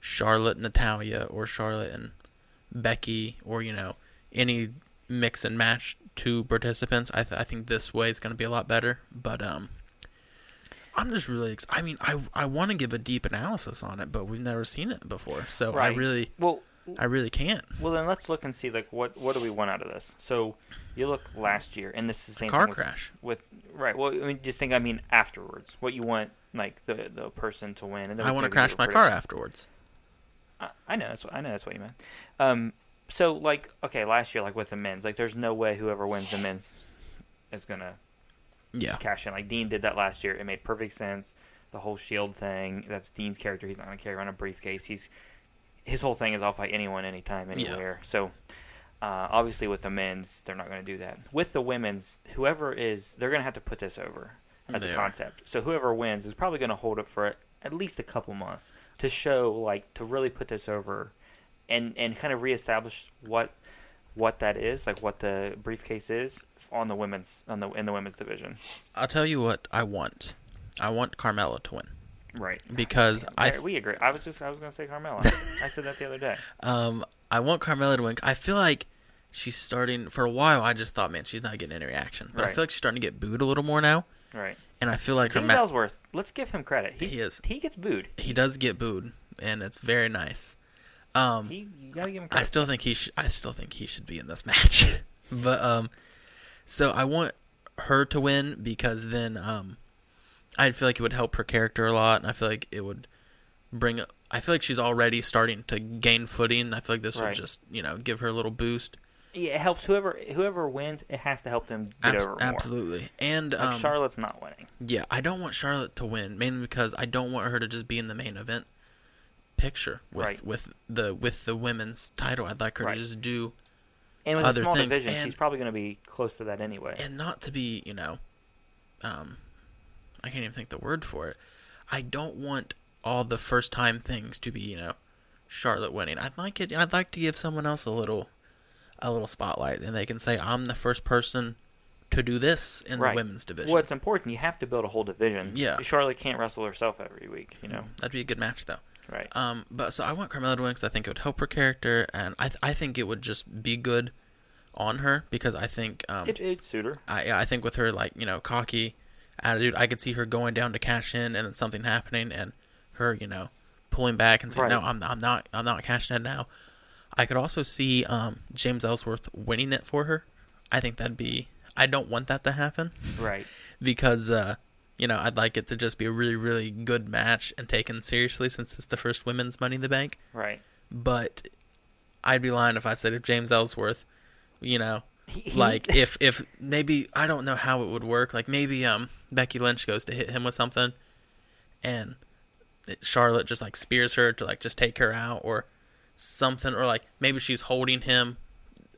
Charlotte, and Natalya, or Charlotte and Becky, or you know any mix and match two participants. I th- I think this way is going to be a lot better. But um, I'm just really. Ex- I mean, I I want to give a deep analysis on it, but we've never seen it before, so I really Well, I really can't. well, then let's look and see like what what do we want out of this? So you look last year, and this is the same car with, crash. with right. Well, I mean, just think. I mean, afterwards, what you want like the the person to win, and then I want to crash my car afterwards. I, I know that's what I know that's what you meant. Um, so like okay, last year like with the men's, like there's no way whoever wins the men's is gonna Yeah, cash in. Like Dean did that last year. It made perfect sense. The whole shield thing. That's Dean's character. He's not gonna carry around a briefcase. He's his whole thing is I'll fight anyone, anytime, Yeah. anywhere. So uh, obviously with the men's, they're not gonna do that. With the women's, whoever is, they're gonna have to put this over as They a are. concept. So whoever wins is probably gonna hold it for at least a couple months to show like to really put this over and and kind of reestablish what what that is like what the briefcase is on the women's on the in the women's division. I'll tell you what I want. I want Carmella to win. Right. Because I we agree. I was just i was gonna say carmella. *laughs* I said that the other day. Um I want Carmella to win. I feel like she's starting for a while. I just thought, man, she's not getting any reaction, but I feel like she's starting to get booed a little more now, right. And I feel like her james ma- let's give him credit. He's, He is. he gets booed. He does get booed, and it's very nice. Um, he, you gotta give him I still think he sh- I still think he should be in this *laughs* match. but um so I want her to win because then um I feel like it would help her character a lot and I feel like it would bring I feel like she's already starting to gain footing. I feel like this Right. would just, you know, give her a little boost. yeah, it helps whoever whoever wins it has to help them get Abs- over more absolutely. And like um charlotte's not winning yeah, I don't want Charlotte to win mainly because I don't want her to just be in the main event picture with Right. with the with the women's title. I'd like her Right. to just do and with other a small things, division and- she's probably gonna be close to that anyway and not to be, you know, um, I can't even think the word for it. I don't want all the first time things to be, you know, Charlotte winning. I'd like it. I'd like to give someone else a little, a little spotlight, and they can say, "I'm the first person to do this in Right. the women's division." Well, it's important. You have to build a whole division. Yeah. Charlotte can't wrestle herself every week. You know. That'd be a good match, though. Right. Um, but so I want Carmella to win because I think it would help her character, and I th- I think it would just be good on her because I think um, it it suit her. I yeah, I think with her like you know cocky attitude, I could see her going down to cash in and then something happening and her you know pulling back and saying Right. no, I'm I'm not I'm not cashing in now. I could also see um, James Ellsworth winning it for her. I think that'd be. I don't want that to happen Right. *laughs* because uh, you know I'd like it to just be a really really good match and taken seriously since it's the first women's Money in the Bank. Right. But I'd be lying if I said if James Ellsworth, you know, like *laughs* if if maybe I don't know how it would work. Like maybe um Becky Lynch goes to hit him with something, and Charlotte just like spears her to like just take her out or something, or like maybe she's holding him,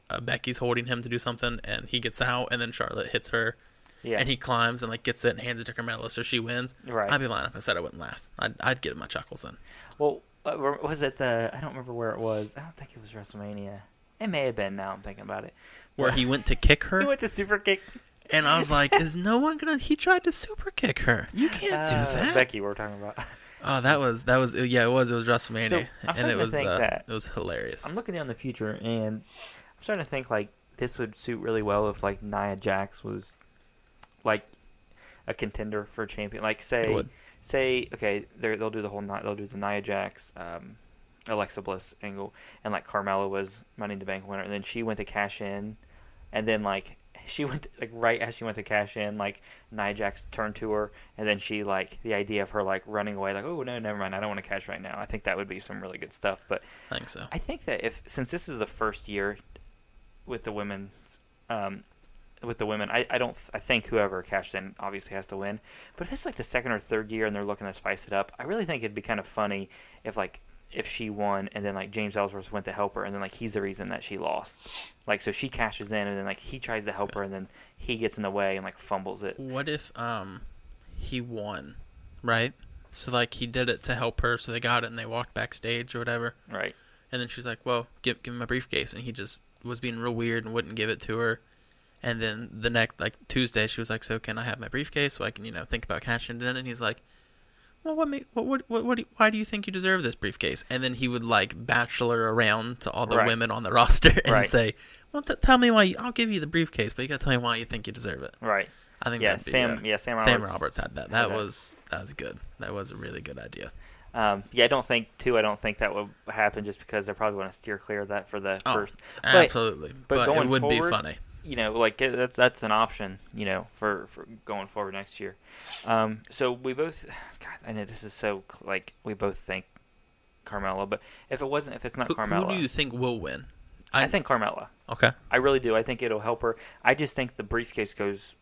uh, Becky's holding him to do something, and he gets out, and then Charlotte hits her, yeah. and he climbs and like gets it and hands it to Carmella, so she wins. Right. I'd be lying if I said I wouldn't laugh. I'd I'd get my chuckles in. well, uh, was it? Uh, I don't remember where it was. I don't think it was WrestleMania. It may have been. Now I'm thinking about it. Where he went to kick her. *laughs* He went to super kick. And I was like, "Is no one gonna?" He tried to super kick her. You can't Uh, do that. Becky, we're talking about. *laughs* Oh, that was that was yeah, it was it was WrestleMania, So, and it was uh, that- it was hilarious. I'm looking down the future, and I'm starting to think like this would suit really well if like Nia Jax was like a contender for a champion. Like say say okay, they're, they'll do the whole. They'll do the Nia Jax, um, Alexa Bliss angle, and like Carmella was Money in the Bank winner, and then she went to cash in, and then like *laughs* she went like right as she went to cash in, like Nia Jax turned to her, and then she like the idea of her like running away, like oh no, never mind, I don't want to cash right now. I think that would be some really good stuff. But I think so. I think that if since this is the first year with the women's um, with the women, I, I don't I think whoever cashed in obviously has to win. But if it's like the second or third year and they're looking to spice it up, I really think it'd be kind of funny if like if she won and then like James Ellsworth went to help her and then like he's the reason that she lost. Like so she cashes in and then like he tries to help her and then he gets in the way and like fumbles it. What if um he won, right? So like he did it to help her, so they got it and they walked backstage or whatever. Right. And then she's like, "Well, give give me my briefcase," and he just was being real weird and wouldn't give it to her. And then the next like Tuesday, she was like, "So can I have my briefcase so I can you know think about cashing it in?" And he's like, "Well, what make, what what what, what do you, why do you think you deserve this briefcase?" And then he would like bachelor around to all the Right. women on the *laughs* roster and Right. say, "Well, t- tell me why. You, I'll give you the briefcase, but you got to tell me why you think you deserve it." Right. I think Yeah, be, Sam uh, yeah, Sam Roberts. Sam Roberts had that. That that. was that was good. That was a really good idea. Um, yeah, I don't think too. I don't think that would happen just because they probably want to steer clear of that for the Oh, first. Absolutely, but but, going it would be funny. You know, like that's that's an option, you know, for, for going forward next year. Um, so we both, *sighs* God, I know this is so like we both think Carmella, but if it wasn't, if it's not Who, Carmella, who do you think will win? I, think Carmella. Okay. I really do. I think it'll help her. I just think the briefcase goes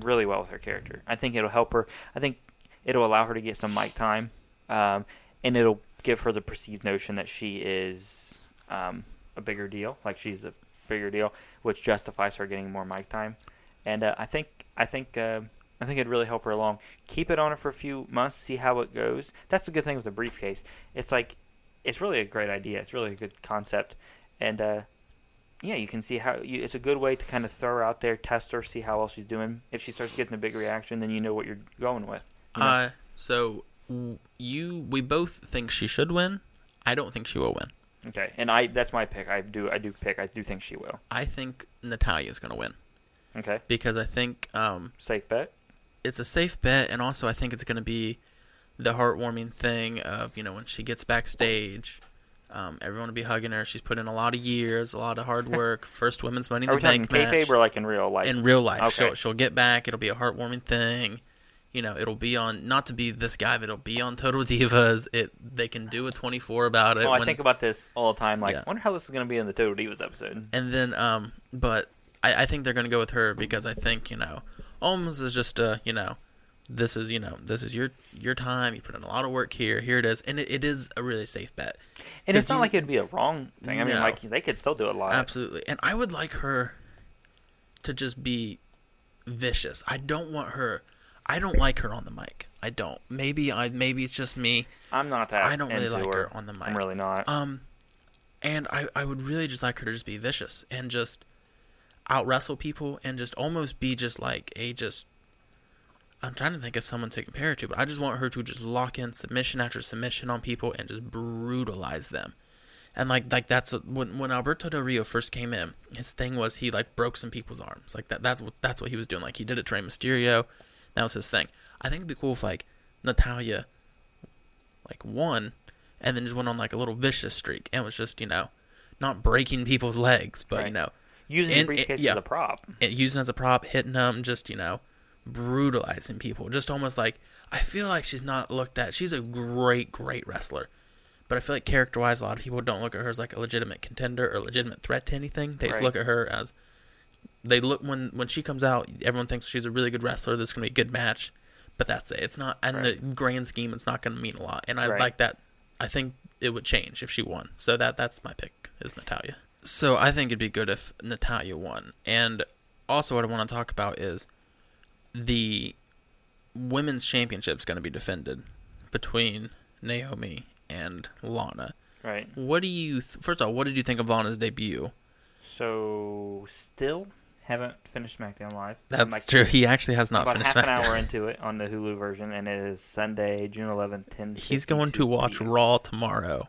really well with her character. I think it'll help her. I think it'll allow her to get some mic time, um, and it'll give her the perceived notion that she is um, a bigger deal, like she's a bigger deal, which justifies her getting more mic time. And uh, I think I think uh, I think it'd really help her along. Keep it on her for a few months, see how it goes. That's the good thing with the briefcase. It's like it's really a great idea. It's really a good concept, and uh, yeah, you can see how you, it's a good way to kind of throw her out there, test her, see how well she's doing. If she starts getting a big reaction, then you know what you're going with. you know? Uh, so you, we both think she should win. I don't think she will win. Okay, and I that's my pick. I do I do pick. I do think she will. I think Natalya's going to win Okay, because I think um, safe bet. it's a safe bet, and also I think it's going to be the heartwarming thing of you know when she gets backstage, um, everyone will be hugging her. She's put in a lot of years, a lot of hard *laughs* work. First women's Money in Are the Bank match. kayfabe or like in real life? in real life. Okay. She'll she'll get back. It'll be a heartwarming thing. You know, it'll be on not to be this guy, but it'll be on Total Divas. It they can do a 24 about it. oh, I when- think about this all the time. Like, Yeah. I wonder how this is going to be in the Total Divas episode. and then um, but I, I think they're gonna go with her because I think you know, almost is just uh you know, this is you know this is your your time. You put in a lot of work here. Here it is, and it, it is a really safe bet. And it's not you- like it'd be a wrong thing. I mean, like they could still do a lot Absolutely. And I would like her to just be vicious. I don't want her I don't like her on the mic. I don't. Maybe I maybe it's just me. I'm not that. I don't really like her. her on the mic. I'm really not. Um and I I would really just like her to just be vicious and just out wrestle people and just almost be just like a just I'm trying to think of someone to compare it to, but I just want her to just lock in submission after submission on people and just brutalize them. And like like that's when when Alberto Del Rio first came in, his thing was he like broke some people's arms. Like that that's what that's what he was doing. Like he did it to Rey Mysterio. That was his thing. I think it'd be cool if like Natalya like won and then just went on like a little vicious streak and was just, you know, not breaking people's legs, but you know, Using and- the briefcase yeah. as a prop. it, using as a prop, hitting them, just you know, brutalizing people. Just almost like I feel like she's not looked at. She's a great, great wrestler, but I feel like character-wise, a lot of people don't look at her as like a legitimate contender or legitimate threat to anything. They just look at her as they look when when she comes out. Everyone thinks she's a really good wrestler. This is gonna be a good match, but that's it. It's not. And Right. the grand scheme, it's not gonna mean a lot. And I Right. like that. I think it would change if she won. So that that's my pick is Natalya. So I think it'd be good if Natalya won. And also what I want to talk about is the women's championship is going to be defended between Naomi and Lana. Right. What do you th- first of all, what did you think of Lana's debut? So still haven't finished SmackDown Live. That's like true. He actually has not about finished half an SmackDown. hour into it on the Hulu version, and it is Sunday, June 11th, 10. He's going to watch Raw tomorrow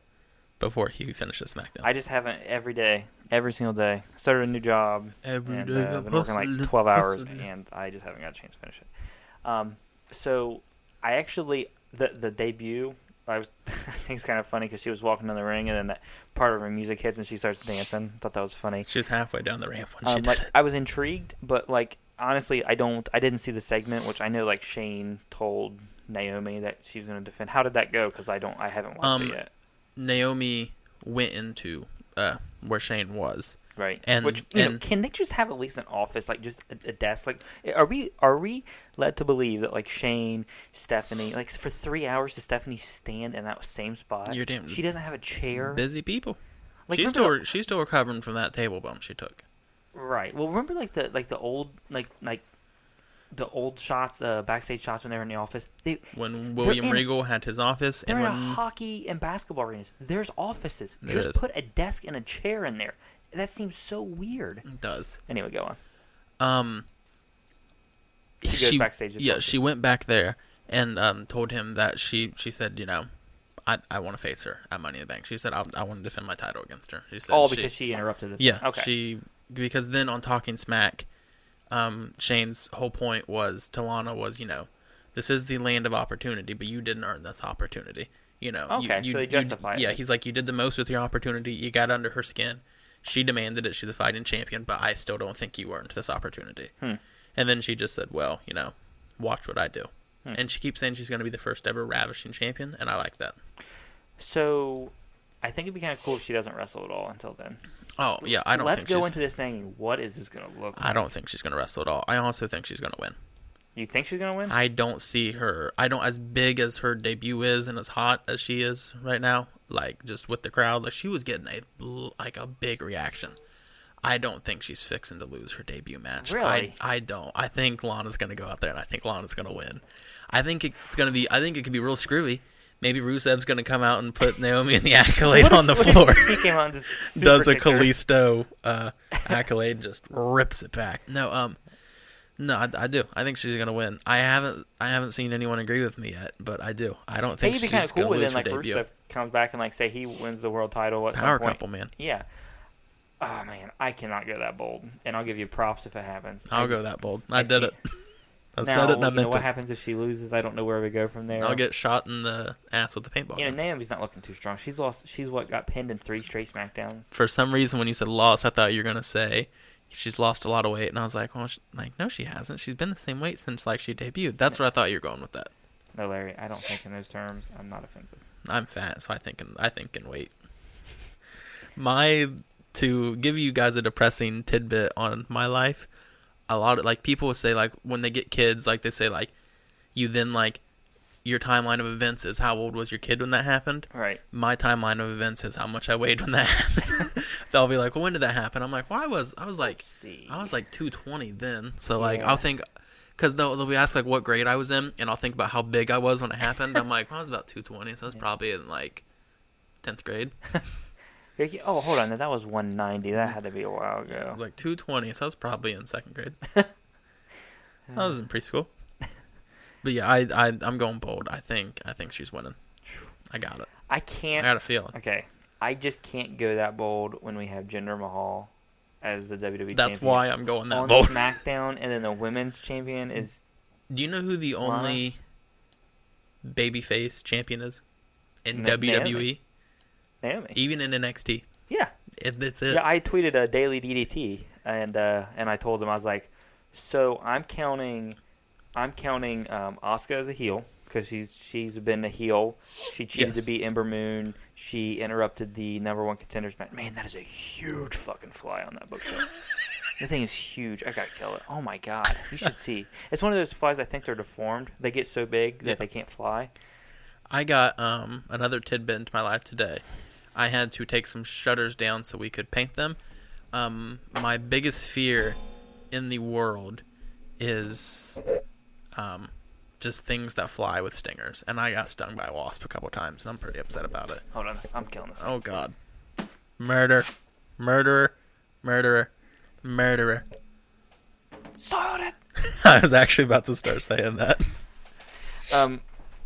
before he finishes SmackDown. I just haven't every day, every single day. Started a new job, Every and day uh, I'm been working like 12 hours, *laughs* and I just haven't got a chance to finish it. Um, so I actually the the debut I was *laughs* I think it's kind of funny because she was walking in the ring and then that part of her music hits and she starts dancing. I thought that was funny. She's halfway down the ramp when she Um, did like it. I was intrigued, but like honestly, I don't. I didn't see the segment, which I know like Shane told Naomi that she was going to defend. How did that go? Because I don't. I haven't watched Um, it yet. Naomi went into uh, where Shane was. Right. and- Which you know, can they just have at least an office, like just a, a desk? Like, are we are we led to believe that like Shane, Stephanie, like for three hours, does Stephanie stand in that same spot? You're damn- She doesn't have a chair. Busy people. Like, she's still she's still recovering from that table bump she took. Right. Well, remember like the like the old like like the old shots, uh, backstage shots when they were in the office. They When William in- Regal had his office, and when hockey and basketball arenas. There's offices. Just is. put a desk and a chair in there. That seems so weird. it does. Anyway, go on. Um, She goes backstage Yeah, she went back there and um, told him that she she said, you know, I I want to face her at Money in the Bank. She said I I want to defend my title against her. She said All because she interrupted the yeah Okay. she because then on Talking Smack, um, Shane's whole point was Talana was you know, this is the land of opportunity, but you didn't earn this opportunity. You know, Okay, you, so they you- justify it. Yeah, he's like you did the most with your opportunity. You got under her skin. She demanded it. She's a fighting champion, but I still don't think you earned this opportunity. Hmm. And then she just said, "Well, you know, watch what I do." Hmm. And she keeps saying she's going to be the first ever ravishing champion, and I like that. So, I think it'd be kind of cool if she doesn't wrestle at all until then. Oh yeah, I don't. Think let's go she's, into this saying, what is this going to look like? I don't think she's going to wrestle at all. I also think she's going to win. You think she's going to win? I don't see her. I don't as big as her debut is and as hot as she is right now. Like just with the crowd, like she was getting a like a big reaction. I don't think she's fixing to lose her debut match. Really? I, I don't. I think Lana's going to go out there and I think Lana's going to win. I think it's going to be. I think it could be real screwy. Maybe Rusev's going to come out and put *laughs* Naomi in the accolade What on the *laughs* floor. He came and just *laughs* does a? Kalisto uh, accolade, just rips it back. No, um, no, I, I do. I think she's gonna win. I haven't, I haven't seen anyone agree with me yet, but I do. I don't think it'd be she's kind of gonna cool with lose then her like debut. Rusev comes back and like say he wins the world title at Power some point. couple, man. Yeah. Oh man, I cannot go that bold, and I'll give you props if it happens. I I'll go just- that bold. I, I did it. *laughs* I now, said it and I you know meant what it. happens if she loses? I don't know where we go from there. I'll get shot in the ass with the paintball. You know, gun. Naomi's not looking too strong. She's lost. She's what got pinned in three straight Smackdowns. For some reason, when you said lost, I thought you were gonna say she's lost a lot of weight, and I was like, well, she, like no, she hasn't. She's been the same weight since like she debuted. That's what I thought you were going with that. No, Larry, I don't think in those terms. I'm not offensive. I'm fat, so I think in, I think in weight. My to give you guys a depressing tidbit on my life, a lot of like people will say like when they get kids, like they say like you then like your timeline of events is how old was your kid when that happened. Right. My timeline of events is how much I weighed when that *laughs* happened. They'll be like, "Well, when did that happen?" I'm like, "Well, I was I was like see. I was like 220 then." So like Yeah. I'll think because they'll, they'll be asked like what grade I was in, and I'll think about how big I was when it happened. I'm like, well, I was about 220, so I was Yeah. probably in like 10th grade. *laughs* Oh, hold on. That was 190. That had to be a while Yeah, I ago. was like 220, so I was probably in second grade. *laughs* I was in preschool. But yeah, I, I I'm going bold. I think I think she's winning. I got it. I can't. I got a feeling. Okay. I just can't go that bold when we have Jinder Mahal as the WWE That's why I'm going that on bold. SmackDown, and then the women's champion is Do you know who the Lana? only babyface champion is in Na- WWE? Naomi. Naomi. Even in NXT, Yeah. it, that's it. Yeah, I tweeted a daily DDT, and uh, and I told them I was like, so I'm counting, I'm counting um, Asuka as a heel because she's she's been a heel. She cheated Yes. to beat Ember Moon. She interrupted the number one contenders match. Man, that is a huge fucking fly on that bookshelf. *laughs* the thing is huge. I gotta kill it. Oh my god, you should see. It's one of those flies. I think they're deformed. They get so big that Yeah. they can't fly. I got um another tidbit into my life today. I had to take some shutters down so we could paint them. Um, my biggest fear in the world is um, just things that fly with stingers, and I got stung by a wasp a couple times, and I'm pretty upset about it. Hold on, I'm killing this. Oh God, murder, murderer, murderer, murderer. Soiled it. *laughs* I was actually about to start saying that. Um,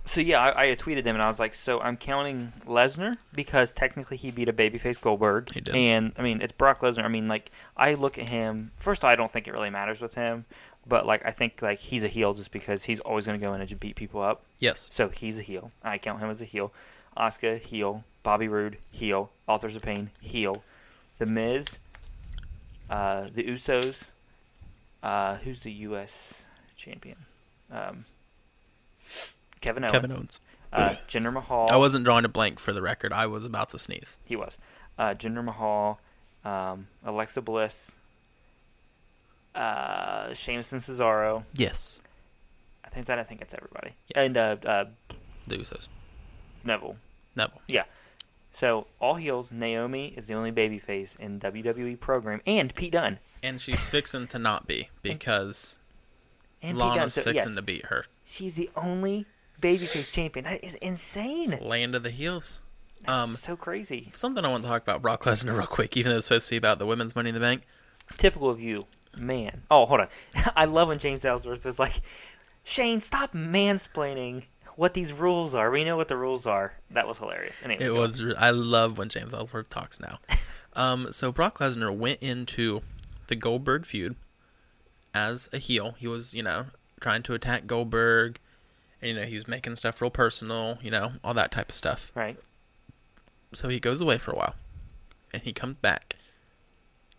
So yeah, I, I tweeted him and I was like, so I'm counting Lesnar because technically he beat a babyface Goldberg. He did. And I mean, it's Brock Lesnar. I mean, like I look at him. First, I don't think it really matters with him, but like I think like he's a heel just because he's always going to go in and beat people up. Yes. So he's a heel. I count him as a heel. Oscar heel. Bobby Roode heel. Authors of Pain heel. The Miz. Uh, the Usos. Uh, who's the U.S. champion? Um, Kevin Owens. Kevin Owens. Uh, Jinder Mahal. I wasn't drawing a blank for the record. I was about to sneeze. He was. Uh, Jinder Mahal. Um, Alexa Bliss. Uh, Sheamus and Cesaro. Yes. I think that. I think that's everybody. And uh, uh, The Usos. Neville. Neville. Yeah. So all heels. Naomi is the only babyface in WWE program, and Pete Dunne. And she's fixing to not be because And Lana's So fixing yes, to beat her. she's the only babyface champion. That is insane. Land of the heels. That's Um, so crazy. Something I want to talk about Brock Lesnar real quick, even though it's supposed to be about the women's Money in the Bank. Typical of you, man. Oh, hold on. *laughs* I love when James Ellsworth was like, Shane, stop mansplaining what these rules are. We know what the rules are. That was hilarious. Anyway, It was. re- I love when James Ellsworth talks now. *laughs* um, so Brock Lesnar went into the Goldberg feud as a heel. He was, you know, trying to attack Goldberg, and you know he was making stuff real personal, you know, all that type of stuff. Right. So he goes away for a while, and he comes back,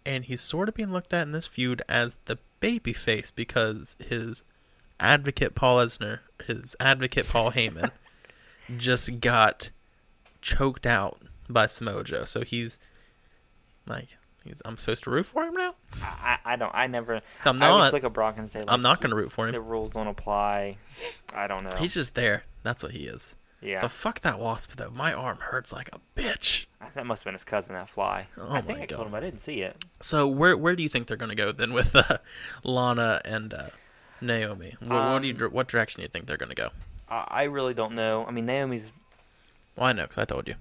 and he's sort of being looked at in this feud as the baby face because his advocate Paul Esner, his advocate Paul *laughs* Heyman, just got choked out by Samoa Joe. So he's like, he's I'm supposed to root for him now. I, I I don't. I never. I'm I always not. look at Brock and say, like, I'm not going to root for him. The rules don't apply. I don't know. He's just there. That's what he is. Yeah. The fuck that wasp though. My arm hurts like a bitch. that must have been his cousin, that fly. Oh I think I killed him. I didn't see it. So where where do you think they're going to go then with uh, Lana and uh, Naomi? What, what do you Um, what direction do you think they're going to go? I, I really don't know. I mean, Naomi's Well, I know because I told you.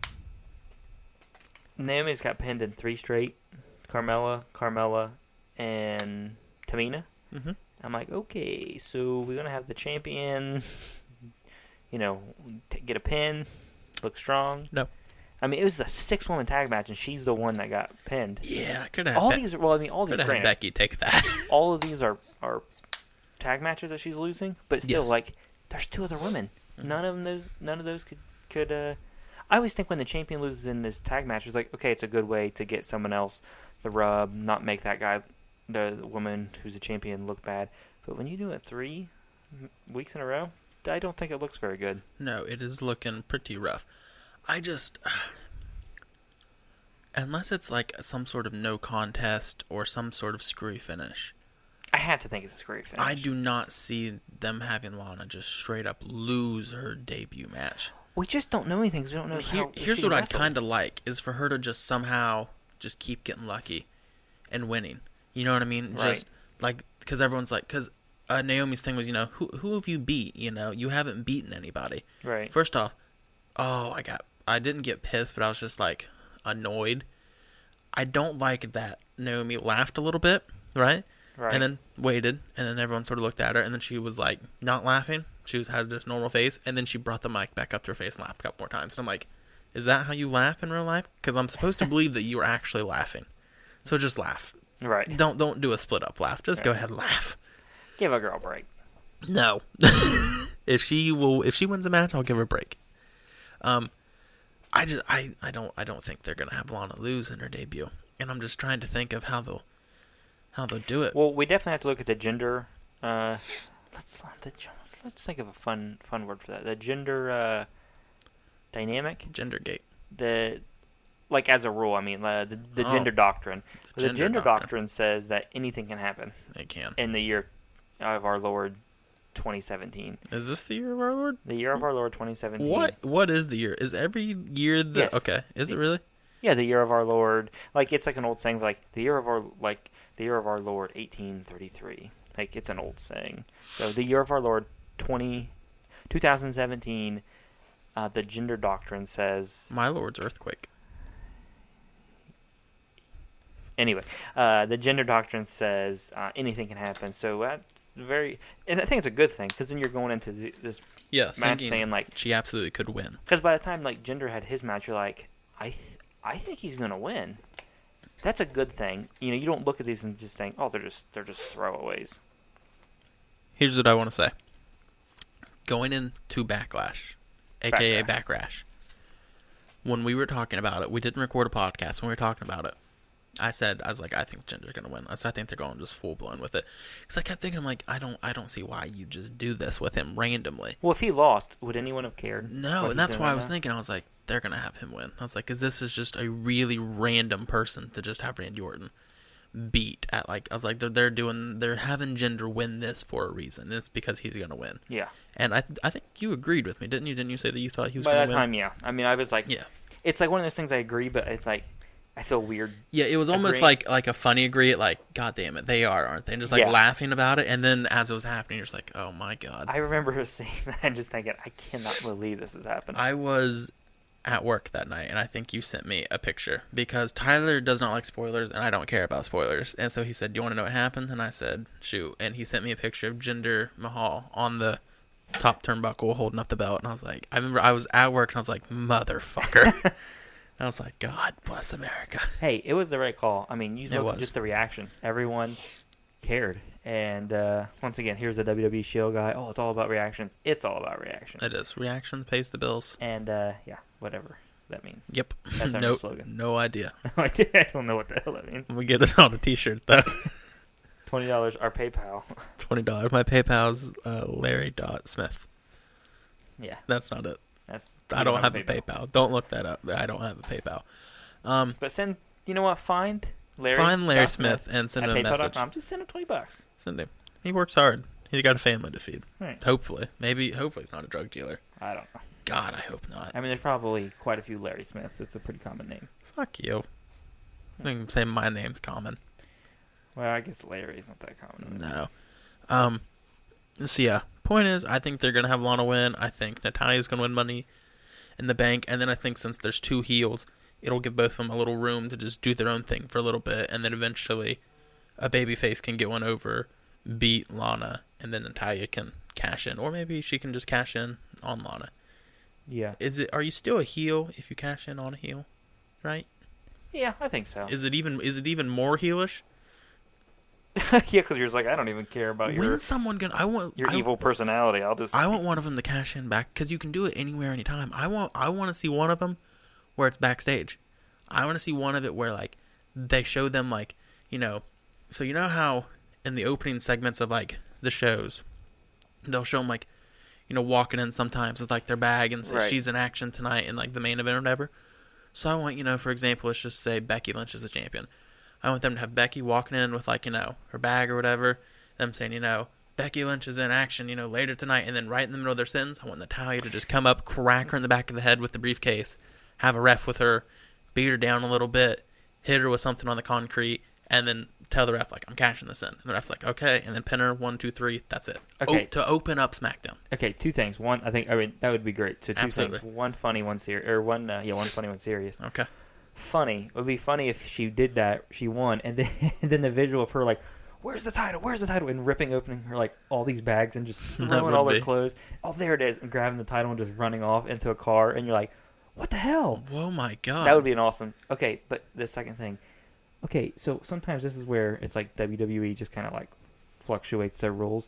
Naomi's got pinned in three straight. Carmella, Carmella, and Tamina. Mhm. I'm like, okay, so we're gonna have the champion, *laughs* you know, t- get a pin, look strong. No. I mean, it was a six-woman tag match, and she's the one that got pinned. Yeah, could have. All Be- these, well, I mean, all these. could have had Becky take that. *laughs* all of these are are tag matches that she's losing, but still, Yes. like, there's two other women. Mhm. None of those none of those could could. uh I always think when the champion loses in this tag match, it's like, okay, it's a good way to get someone else the rub, not make that guy, the, the woman who's a champion, look bad. But when you do it three weeks in a row, I don't think it looks very good. No, it is looking pretty rough. I just. *sighs* Unless it's like some sort of no contest or some sort of screwy finish, I had to think it's a screwy finish. I do not see them having Lana just straight up lose her debut match. We just don't know anything 'cause we don't know Here, how. here's what I'd kind of like is for her to just somehow just keep getting lucky and winning. You know what I mean? Right. Just like because everyone's like because uh, Naomi's thing was you know who who have you beat? You know you haven't beaten anybody. Right. First off, oh I got I didn't get pissed, but I was just like annoyed. I don't like that Naomi laughed a little bit, right? Right. And then waited, and then everyone sort of looked at her, and then she was like not laughing. She was had this normal face, and then she brought the mic back up to her face and laughed a couple more times. And I'm like, is that how you laugh in real life? Because I'm supposed to believe that you are actually laughing. So just laugh. right. Don't don't do a split up laugh. Just go ahead and laugh. Give a girl a break. No. *laughs* if she will, if she wins a match, I'll give her a break. Um, I just I I don't I don't think they're gonna have Lana lose in her debut, and I'm just trying to think of how they'll how they'll do it. Well, we definitely have to look at the gender. Uh, let's let's think of a fun fun word for that. The gender uh, dynamic. Gender gate. The like as a rule, I mean uh, the the Oh. gender doctrine. The, gender gender, doctrine. doctrine. says that anything can happen They can. in the year of our Lord 2017. Is this the year of our Lord? The year of our Lord 2017. What what is the year? Is every year the Yes. okay? Is it really? Yeah, the year of our Lord. Like it's like an old saying, like the year of our like the year of our Lord 1833. Like it's an old saying. So the year of our Lord 20, 2017. Uh, the gender doctrine says My Lord's earthquake. anyway. Uh, the gender doctrine says uh, anything can happen. So that's very, and I think it's a good thing because then you're going into the, this Yeah, match, saying like, she absolutely could win. because by the time like Jinder had his match, you're like, I, th- I think he's gonna win. That's a good thing. You know, you don't look at these and just think, oh, they're just they're just throwaways. Here's what I want to say. Going into Backlash, aka Backlash. Backrash, when we were talking about it, we didn't record a podcast. When we were talking about it, I said I was like, I think Jinder's gonna win. Said I think they're going just full blown with it. Because I kept thinking, I'm like, I don't, I don't see why you just do this with him randomly. Well, if he lost, would anyone have cared? No, and that's why I was now? thinking. I was like, they're gonna have him win. I was like, because this is just a really random person to just have Randy Orton beat at like. I was like, they're they're doing they're having Jinder win this for a reason. And it's because he's gonna win. Yeah. And I I think you agreed with me, didn't you? Didn't you say that you thought he was By gonna win? By that win? time, yeah. I mean, I was like, Yeah. it's like one of those things I agree, but it's like I feel weird. Yeah, it was almost Agree. like like a funny agree. Like, God damn it, they are, aren't they? And just like Yeah. laughing about it. And then as it was happening, you're just like, oh my god. I remember *laughs* her saying that and just thinking, I cannot believe this is happening. I was at work that night, and I think you sent me a picture because Tyler does not like spoilers, and I don't care about spoilers. And so he said, "Do you want to know what happened?" And I said, "Shoot!" And he sent me a picture of Jinder Mahal on the top turnbuckle holding up the belt, and I was like, I remember I was at work, and I was like, "Motherfucker!" *laughs* I was like, "God bless America." *laughs* hey, it was the right call. I mean, you It look was. at just the reactions. Everyone cared. And uh, once again, here's the WWE Shield guy. Oh, it's all about reactions. It's all about reactions. It is reaction pays the bills. And uh, yeah, whatever that means. Yep. That's our new *laughs* slogan. *laughs* no idea. I don't know what the hell that means. We get it on a T-shirt though. Twenty dollars, our PayPal. Twenty dollars. My PayPal's uh, Larry Dot Smith. yeah, That's not it. That's. I don't have a PayPal. Don't look that up. I don't have a PayPal. Um, But send. You know what? Find Larry. find Larry Smith and send him a message. Just send him twenty bucks. Send him. He works hard. He's got a family to feed. Right. Hopefully, maybe. Hopefully, he's not a drug dealer. I don't know. God, I hope not. I mean, there's probably quite a few Larry Smiths. It's a pretty common name. Fuck you. I think say my name's common. Well, I guess Larry's not that common. No. Um. So yeah, point is, I think they're gonna have Lana win. I think Natalya's gonna win Money in the Bank, and then I think since there's two heels, it'll give both of them a little room to just do their own thing for a little bit, and then eventually, a babyface can get one over, beat Lana, and then Natalya can cash in, or maybe she can just cash in on Lana. Yeah. Is it? Are you still a heel if you cash in on a heel? Right? Yeah, I think so. Is it even? Is it even more heelish? *laughs* yeah, because you're just like, I don't even care about your When's someone gonna? I want your I, evil personality. I'll just. I want one of them to cash in back because you can do it anywhere, anytime. I want I want to see one of them where it's backstage. I want to see one of it where like they show them like you know, so you know how in the opening segments of like the shows, they'll show them like you know walking in sometimes with like their bag and say Right. she's in action tonight in like the main event or whatever. So I want you know, for example, let's just say Becky Lynch is the champion. I want them to have Becky walking in with like you know her bag or whatever. Them saying you know Becky Lynch is in action you know later tonight, and then right in the middle of their sentence, I want Natalya to just come up, crack her in the back of the head with the briefcase, have a ref with her, beat her down a little bit, hit her with something on the concrete, and then tell the ref like I'm cashing this in. And the ref's like okay, and then pin her one two three. That's it. Okay. O- to open up SmackDown. Okay, two things. One, I think I mean that would be great. So two Absolutely. things. One funny, one serious, or one uh, yeah, one funny, one serious. Okay. Funny it would be funny if she did that, she won, and then *laughs* then the visual of her like, "Where's the title? Where's the title?" and ripping opening her like all these bags and just *laughs* throwing all their clothes. Oh, there it is, and grabbing the title and just running off into a car, and you're like, "What the hell?" Whoa, my God. That would be an awesome. Okay, but the second thing. Okay, so sometimes this is where it's like WWE just kind of like fluctuates their rules.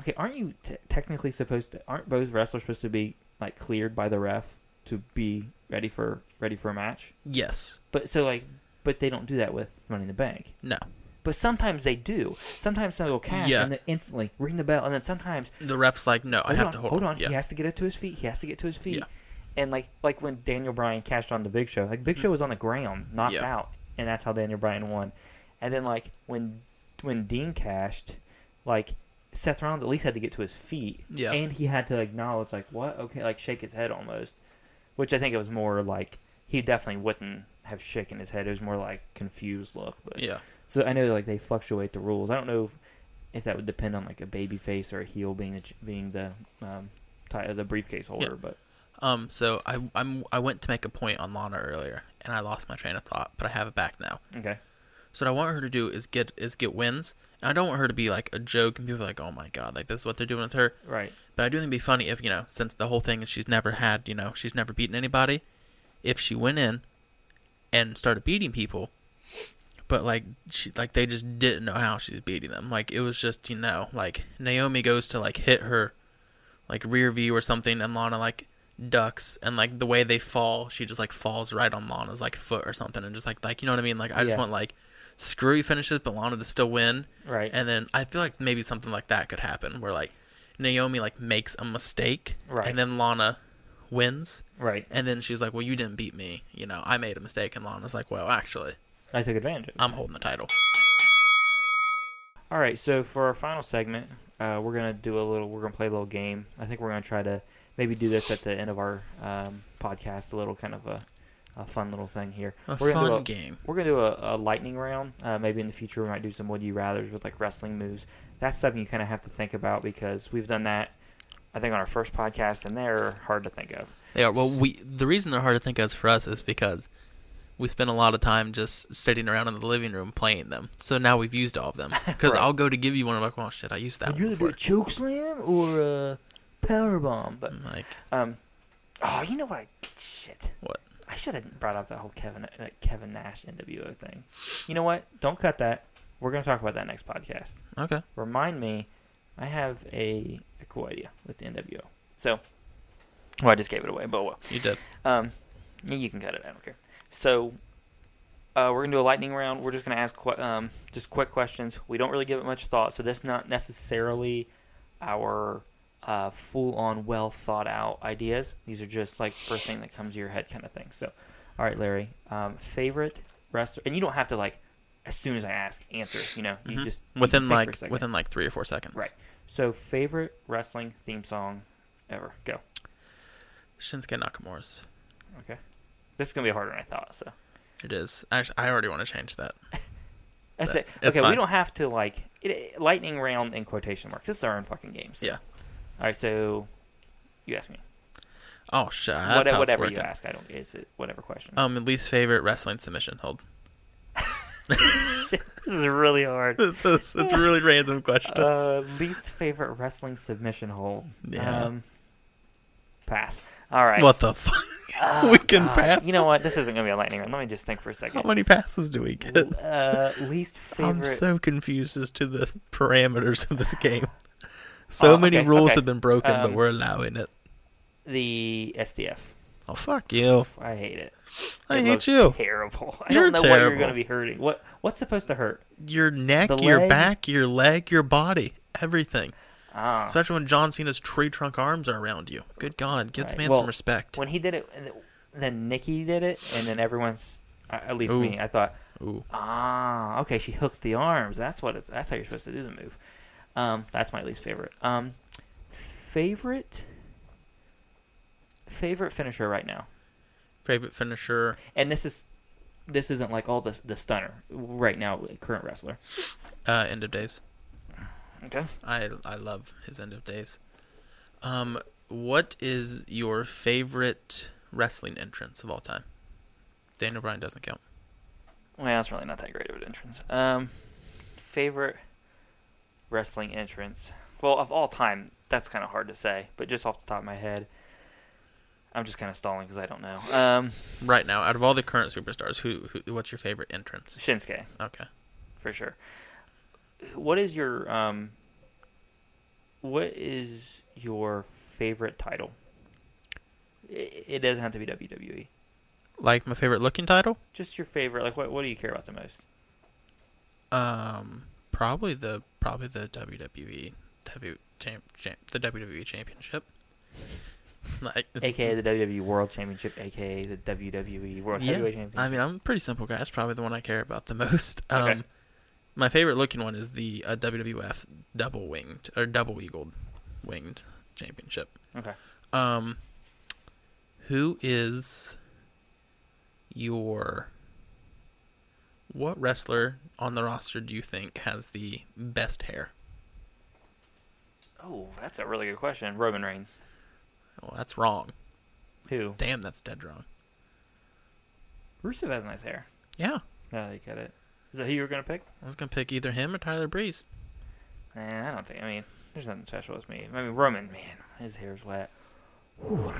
Okay, aren't you t- technically supposed to? Aren't both wrestlers supposed to be like cleared by the ref to be ready for ready for a match? yes. But so like, but they don't do that with Money in the Bank. No. But sometimes they do. Sometimes someone will cash Yeah. and then instantly ring the bell, and then sometimes The ref's like no, I have on, to hold, hold on. Yeah. He has to get it to his feet. He has to get to his feet. Yeah. And like like when Daniel Bryan cashed on the Big Show, like Big mm-hmm. Show was on the ground, knocked out, and that's how Daniel Bryan won. And then like when when Dean cashed, like Seth Rollins at least had to get to his feet, Yeah. and he had to acknowledge like what okay, like shake his head almost, which I think it was more like he definitely wouldn't have shaken his head. It was more like confused look. But Yeah. so I know like they fluctuate the rules. I don't know if, if that would depend on like a baby face or a heel being the being the um, ti- the briefcase holder, but Um. So I I'm I went to make a point on Lana earlier, and I lost my train of thought, but I have it back now. okay. So what I want her to do is get is get wins. And I don't want her to be like a joke and people like, oh my god, like this is what they're doing with her. Right. But I do think it'd be funny if you know, since the whole thing is she's never had, you know, she's never beaten anybody, if she went in and started beating people, but like she like they just didn't know how she was beating them. Like it was just you know like Naomi goes to like hit her like rear view or something, and Lana like ducks, and like the way they fall, she just like falls right on Lana's like foot or something, and just like like you know what I mean. Like I just want like screwy finishes, but Lana to still win. Right. And then I feel like maybe something like that could happen where like Naomi like makes a mistake Right. and then Lana wins right. and then she's like, "Well, you didn't beat me. You know, I made a mistake." And Lana's like, "Well, actually, I took advantage of it. I'm holding the title." All right, so for our final segment, uh, we're gonna do a little. We're gonna play a little game. I think we're gonna try to maybe do this at the end of our um, podcast. A little kind of a, a fun little thing here. A We're gonna do fun a- game. We're gonna do a, a lightning round. Uh, maybe in the future we might do some would you rather's with like wrestling moves. That's something you kind of have to think about because we've done that. I think on our first podcast, and they're hard to think of. They are. Well, we the reason they're hard to think of for us is because we spend a lot of time just sitting around in the living room playing them. So now we've used all of them. *laughs* Because Right. I'll go to give you one, I'm like, "Oh shit, I used that Would one you rather do before." a choke slam or a power bomb? But like, um, oh, you know what? I, shit. What? I should have brought up that whole Kevin uh, Kevin Nash NWO thing. You know what? Don't cut that. We're gonna talk about that next podcast. okay, Remind me, I have a, a cool idea with the NWO. So, well, I just gave it away, but well. you did. Um, you can cut it. I don't care. So, uh, we're gonna do a lightning round. We're just gonna ask que- um, just quick questions. We don't really give it much thought, so that's not necessarily our uh, full-on, well thought out ideas. These are just like first thing that comes to your head kind of thing. So, all right, Larry, um, favorite wrestler, and you don't have to like as soon as I ask answer. You know, you Mhm. just within can think for a like within like three or four seconds. Right. So, favorite wrestling theme song ever? Go. Shinsuke Nakamura's. Okay. This is gonna be harder than I thought. So. It is. Actually, I already want to change that. That's it. it's Okay, we don't have to like it, lightning round in quotation marks. This is our own fucking game. So. Yeah. All right, so you ask me. Oh shit. That's Whatever, it's you ask, I don't. Is it whatever question? Um, least favorite wrestling submission hold. *laughs* Shit, this is really hard. *laughs* it's, it's, it's a really random question. Uh, least favorite wrestling submission hold. Yeah. Um, pass. All right. What the fuck? Ah, *laughs* we can pass. You know what? This isn't gonna be a lightning round. Let me just think for a second. How many passes do we get? Uh, least favorite. I'm so confused as to the parameters of this game. So Oh, many okay, rules okay. have been broken, but Um, we're allowing it. the STF. Oh fuck you! I hate it. I It hate you. Terrible. I You're don't know what you're going to be hurting. What What's supposed to hurt? Your neck, The your leg? back, your leg, your body, everything. Ah, Especially when John Cena's tree trunk arms are around you. Good God, give the man Well, some respect. when he did it, then Nikki did it, and then everyone's, uh, at least Ooh. me, I thought, Ooh, ah, okay, she hooked the arms. That's what. It's, that's how you're supposed to do the move. Um, that's my least favorite. Um, favorite. Favorite finisher right now, favorite finisher. and this is, this isn't like all the the stunner right now. Current wrestler. Uh, end of days. Okay. I I love his end of days. Um, what is your favorite wrestling entrance of all time? Daniel Bryan doesn't count. Well, that's really not that great of an entrance. Um, favorite wrestling entrance? Well, of all time, that's kind of hard to say. But just off the top of my head, I'm just kind of stalling because I don't know. Um, Right now, out of all the current superstars, who, who what's your favorite entrance? Shinsuke Okay. for sure. What is your um? What is your favorite title? It, it doesn't have to be WWE. Like my favorite looking title? Just your favorite. Like, what what do you care about the most? Um, probably the probably the WWE W champ, champ the WWE Championship. *laughs* like, AKA the WWE World Championship, AKA the WWE World yeah. Heavyweight Championship. I mean, I'm a pretty simple guy. It's probably the one I care about the *laughs* most. Um, Okay. my favorite looking one is the uh, WWF double winged or double eagled winged championship. okay. Um, who is your what wrestler on the roster do you think has the best hair? Oh, that's a really good question. Roman Reigns. Oh, that's wrong. Who? Damn, that's dead wrong. Rusev has nice hair. Yeah, No, they get it. Is that who you were gonna pick? I was gonna pick either him or Tyler Breeze. Man, I don't think. I mean, there's nothing special with me. I mean, Roman, man, his hair's wet.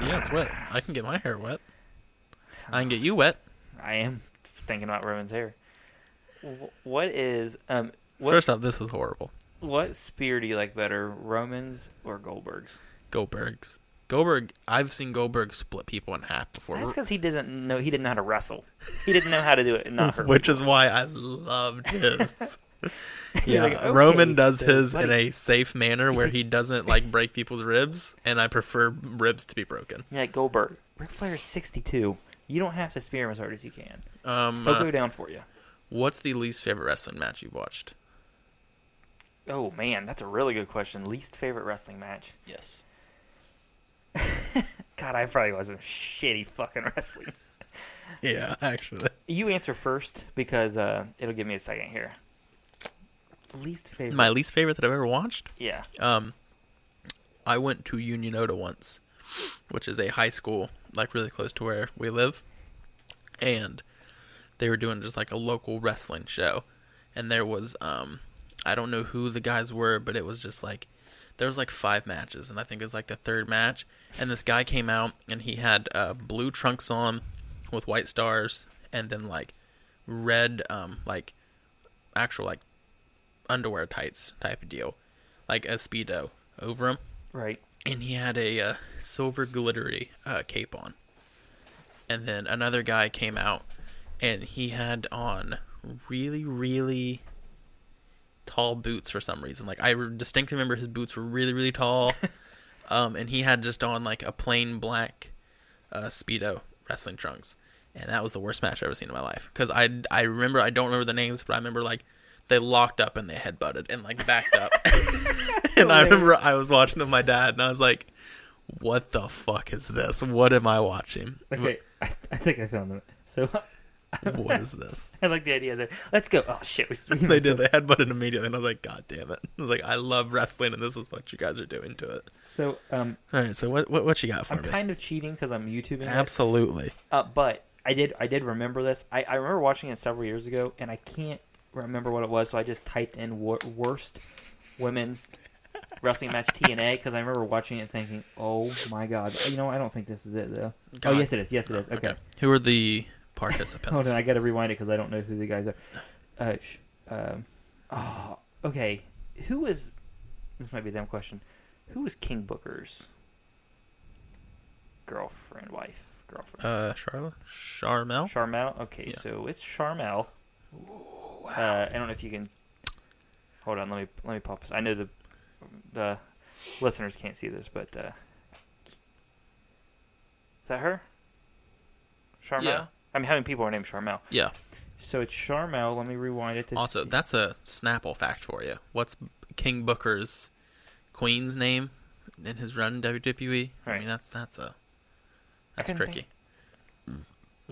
Yeah, it's wet. I can get my hair wet. I can get you wet. I am thinking about Roman's hair. Wh- What is um what First off, this is horrible. what spear do you like better, Roman's or Goldberg's? Goldberg's. Goldberg. I've seen Goldberg split people in half before. That's because he doesn't know. He didn't know how to wrestle. He didn't know how to do it and not hurt. which is why I loved his. *laughs* *laughs* Yeah, like, okay, Roman does so, his in a safe manner where he doesn't like break people's ribs, and I prefer ribs to be broken. Yeah, Goldberg. Ric Flair is 62. You don't have to spear him as hard as you can. Um, He'll uh, go down for you. What's the least favorite wrestling match you've watched? Oh man, that's a really good question. Least favorite wrestling match? Yes. *laughs* God, I probably was some shitty fucking wrestling. Yeah, actually. You answer first because uh, it'll give me a second here. Least favorite. My least favorite that I've ever watched. yeah. Um, I went to Union Oda once, which is a high school like really close to where we live, and they were doing just like a local wrestling show, and there was um, I don't know who the guys were, but it was just like there was like five matches, and I think it was like the third match, and this guy came out and he had uh, blue trunks on with white stars, and then like red um like actual like underwear tights type of deal, like a speedo over him, Right. and he had a uh, silver glittery uh, cape on. And then another guy came out, and he had on really, really tall boots for some reason. Like I distinctly remember his boots were really, really tall. *laughs* um, and he had just on like a plain black uh, speedo wrestling trunks, and that was the worst match I've ever seen in my life. Because I, I remember I don't remember the names, but I remember like they locked up and they headbutted and like backed up. *laughs* *laughs* and I remember I was watching with my dad, and I was like, "What the fuck is this? What am I watching? Okay. I, I think I found it. So *laughs* what is this?" I like the idea that let's go. Oh shit, we, *laughs* we they did. up. They headbutted immediately, and I was like, "God damn it!" I was like, "I love wrestling, and this is what you guys are doing to it." So um, All right, so what what, what you got for I'm me? kind of cheating because I'm YouTubing this. Absolutely. Uh, but I did I did remember this. I, I remember watching it several years ago, and I can't remember what it was. So I just typed in wor- worst women's wrestling match TNA because I remember watching it thinking, "Oh my god!" You know, I don't think this is it though. Oh yes, it is. Yes, it is. Okay. Who are the participants? Hold on, I got to rewind it because I don't know who the guys are. Uh, sh- um, oh, okay. Who is? This might be a dumb question. Who is King Booker's girlfriend, wife, girlfriend? uh, Charlotte, Sharmell. Sharmell. Okay, Yeah. so it's Sharmell. Uh, I don't know if you can. Hold on, let me let me pop this. I know the the listeners can't see this, but uh, is that her? Sharmell. Yeah. I'm having people are named Sharmell. Yeah. So it's Sharmell. Let me rewind it to Also, see- that's a Snapple fact for you. What's King Booker's queen's name in his run in WWE? I mean, that's that's a that's tricky.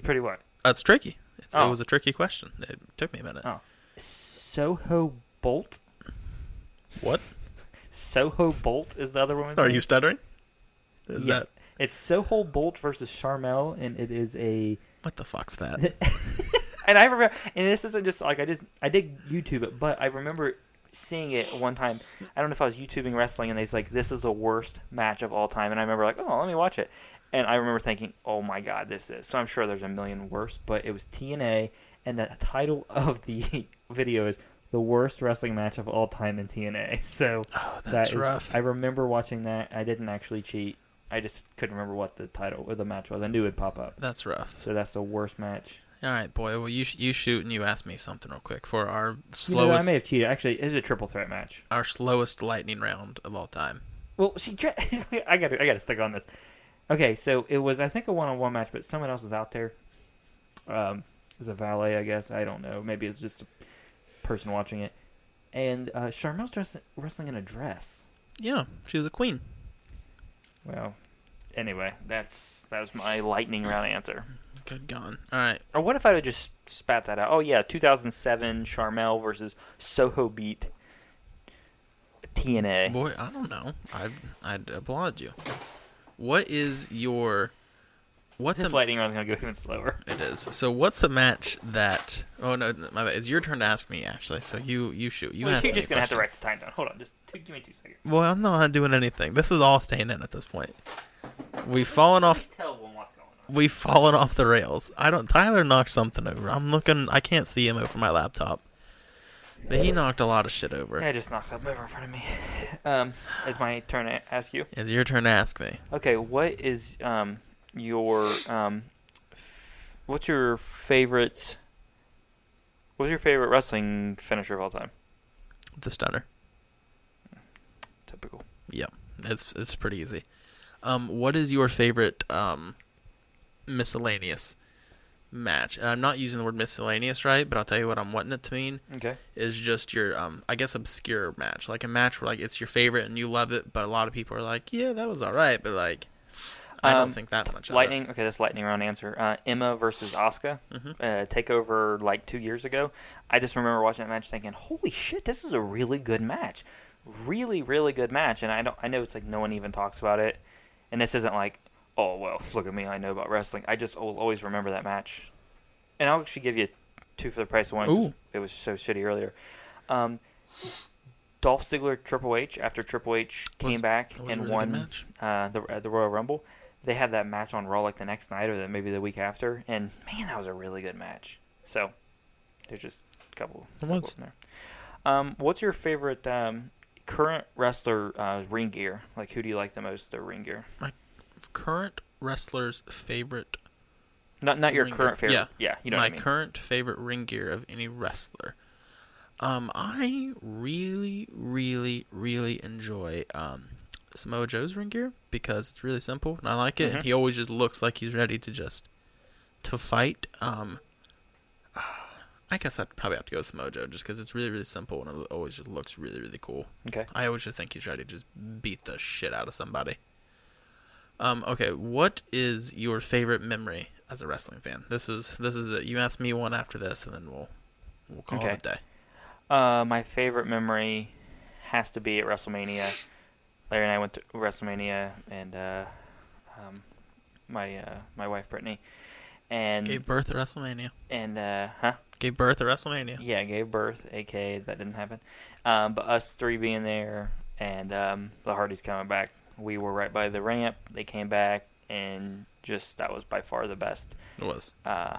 pretty what? That's tricky. It's, It Oh. was a tricky question. It took me a minute. Oh. Soho Bolt. What? Soho Bolt is the other woman's Are name. you stuttering? Is yes. that It's Soho Bolt versus Sharmell, and it is a what the fuck's that? *laughs* and I remember, and this isn't just like I just I did YouTube it, but I remember seeing it one time. I don't know if I was YouTubing wrestling, and they was like, "This is the worst match of all time," and I remember like, "Oh, let me watch it," and I remember thinking, "Oh my god, this is." So I'm sure there's a million worse, but it was TNA, and the title of the *laughs* video is the worst wrestling match of all time in TNA. *laughs* So Oh, that that's rough. I remember watching that. I didn't actually cheat. I just couldn't remember what the title or the match was. I knew it'd pop up. That's rough. So that's the worst match. All right, boy. Well, you sh- you shoot and you ask me something real quick for our You know, I may have cheated. Actually, it's a triple threat match. our slowest lightning round of all time. Well, she. Tra- *laughs* I got. I got to stick on this. Okay, so it was I think a one-on-one match, but someone else is out there. Um, was a valet, I guess. I don't know. Maybe it's just a person watching it. And uh, Sharmell's dress- wrestling in a dress. Yeah, she was a queen. Well, anyway, that's that was my lightning round answer. Good gone. All right. Or what if I would just spat that out? Oh yeah, 2007 Sharmell versus Soho Beat TNA. Boy, I don't know. I'd, I'd applaud you. What is your what's This a lightning round's gonna go even slower. It is. So what's a match that? Oh no, my bad. It's your turn to ask me actually. So you you shoot. You well, ask you're just gonna have to write the time down. Hold on, just two, give me two seconds. Well, I'm not doing anything. This is all staying in at this point. We've fallen off. Tell when what's going on. We've fallen off the rails. I don't. Tyler knocked something over. I'm looking. I can't see him over my laptop. But he knocked a lot of shit over. Yeah, I just knocked something over in front of me. Um, it's my turn to ask you. It's your turn to ask me. Okay, what is um your um f- what's your favorite what's your favorite wrestling finisher of all time? The stunner. Typical. Yep. It's it's pretty easy. Um, what is your favorite um miscellaneous match? And I'm not using the word miscellaneous right, but I'll tell you what I'm wanting it to mean Okay. is just your um I guess obscure match. Like a match where like it's your favorite and you love it, but a lot of people are like, Yeah, that was alright, but like I Um, don't think that much of it. Lightning. Okay, that's lightning round answer. Uh, Emma versus Asuka. Mhm. Uh, takeover like two years ago. I just remember watching that match, thinking, "Holy shit, this is a really good match, really, really good match." And I don't. I know it's like no one even talks about it, and this isn't like, "Oh well, *laughs* look at me, I know about wrestling." I just will always remember that match, and I'll actually give you two for the price of one. Ooh. It was so shitty earlier. Um, Dolph Ziggler Triple H after Triple H came Was- back That was a and really won match. uh, the uh, the Royal Rumble. They had that match on Raw like the next night or the, maybe the week after, and man, that was a really good match. So there's just a couple. Couple in there. Um, what's your favorite um, current wrestler uh, ring gear? Like, who do you like the most? The ring gear? My current wrestler's favorite Not not your Ring gear. current favorite. Yeah. yeah, you know my what I mean. current favorite ring gear of any wrestler. Um, I really, really, really enjoy um, Samoa Joe's ring gear because it's really simple and I like it. Mhm. And he always just looks like he's ready to just to fight. Um, *sighs* I guess I'd probably have to go with Samoa Joe just because it's really, really simple and it always just looks really, really cool. Okay. I always just think he's ready to just beat the shit out of somebody. Um, okay, what is your favorite memory as a wrestling fan? This is this is it. You ask me one after this, and then we'll we'll call Okay. it a day. Uh, my favorite memory has to be at WrestleMania. Larry and I went to WrestleMania, and uh, um, my uh, my wife Brittany, and Gave birth at WrestleMania. and uh, huh? Gave birth at WrestleMania. Yeah, gave birth, aka that didn't happen. Um, but us three being there and um, the Hardys coming back, we were right by the ramp. They came back, and just that was by far the best It was. uh,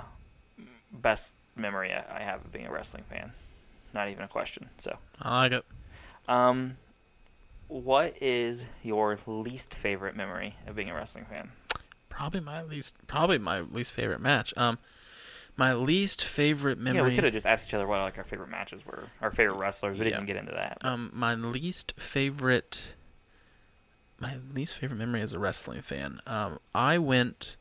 best memory I I have of being a wrestling fan. Not even a question. So, I like it. um, what is your least favorite memory of being a wrestling fan? Probably my least probably my least favorite match. Um, my least favorite memory. Yeah, we could have just asked each other what like our favorite matches were, our favorite wrestlers. We Yeah. didn't even get into that. Um, my least favorite, my least favorite memory as a wrestling fan. Um, I went.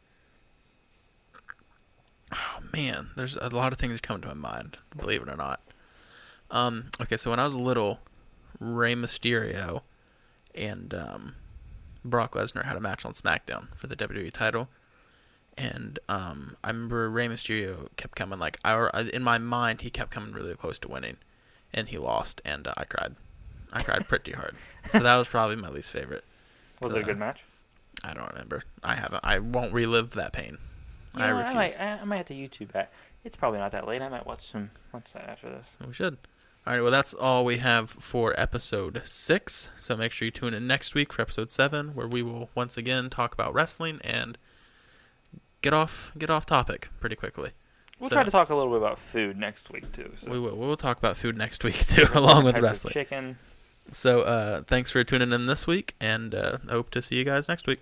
Oh man, there's a lot of things that come to my mind. Believe it or not. Um, okay, so when I was little, Rey Mysterio and um, Brock Lesnar had a match on SmackDown for the WWE title, and um, I remember Rey Mysterio kept coming like I, in my mind he kept coming really close to winning, and he lost, and uh, I cried. I cried *laughs* pretty hard. So that was probably my least favorite. Was it a uh, good match? I don't remember. I haven't. I won't relive that pain. I You know, refuse. might, I, I might have to YouTube that. It's probably not that late. I might watch some watch that after this. We should. All right. Well, that's all we have for episode six. So make sure you tune in next week for episode seven, where we will once again talk about wrestling and get off get off topic pretty quickly. We'll So- try to talk a little bit about food next week too. So. We will. We will talk about food next week *laughs* too, *laughs* along with wrestling. chicken. So uh, thanks for tuning in this week, and uh, hope to see you guys next week.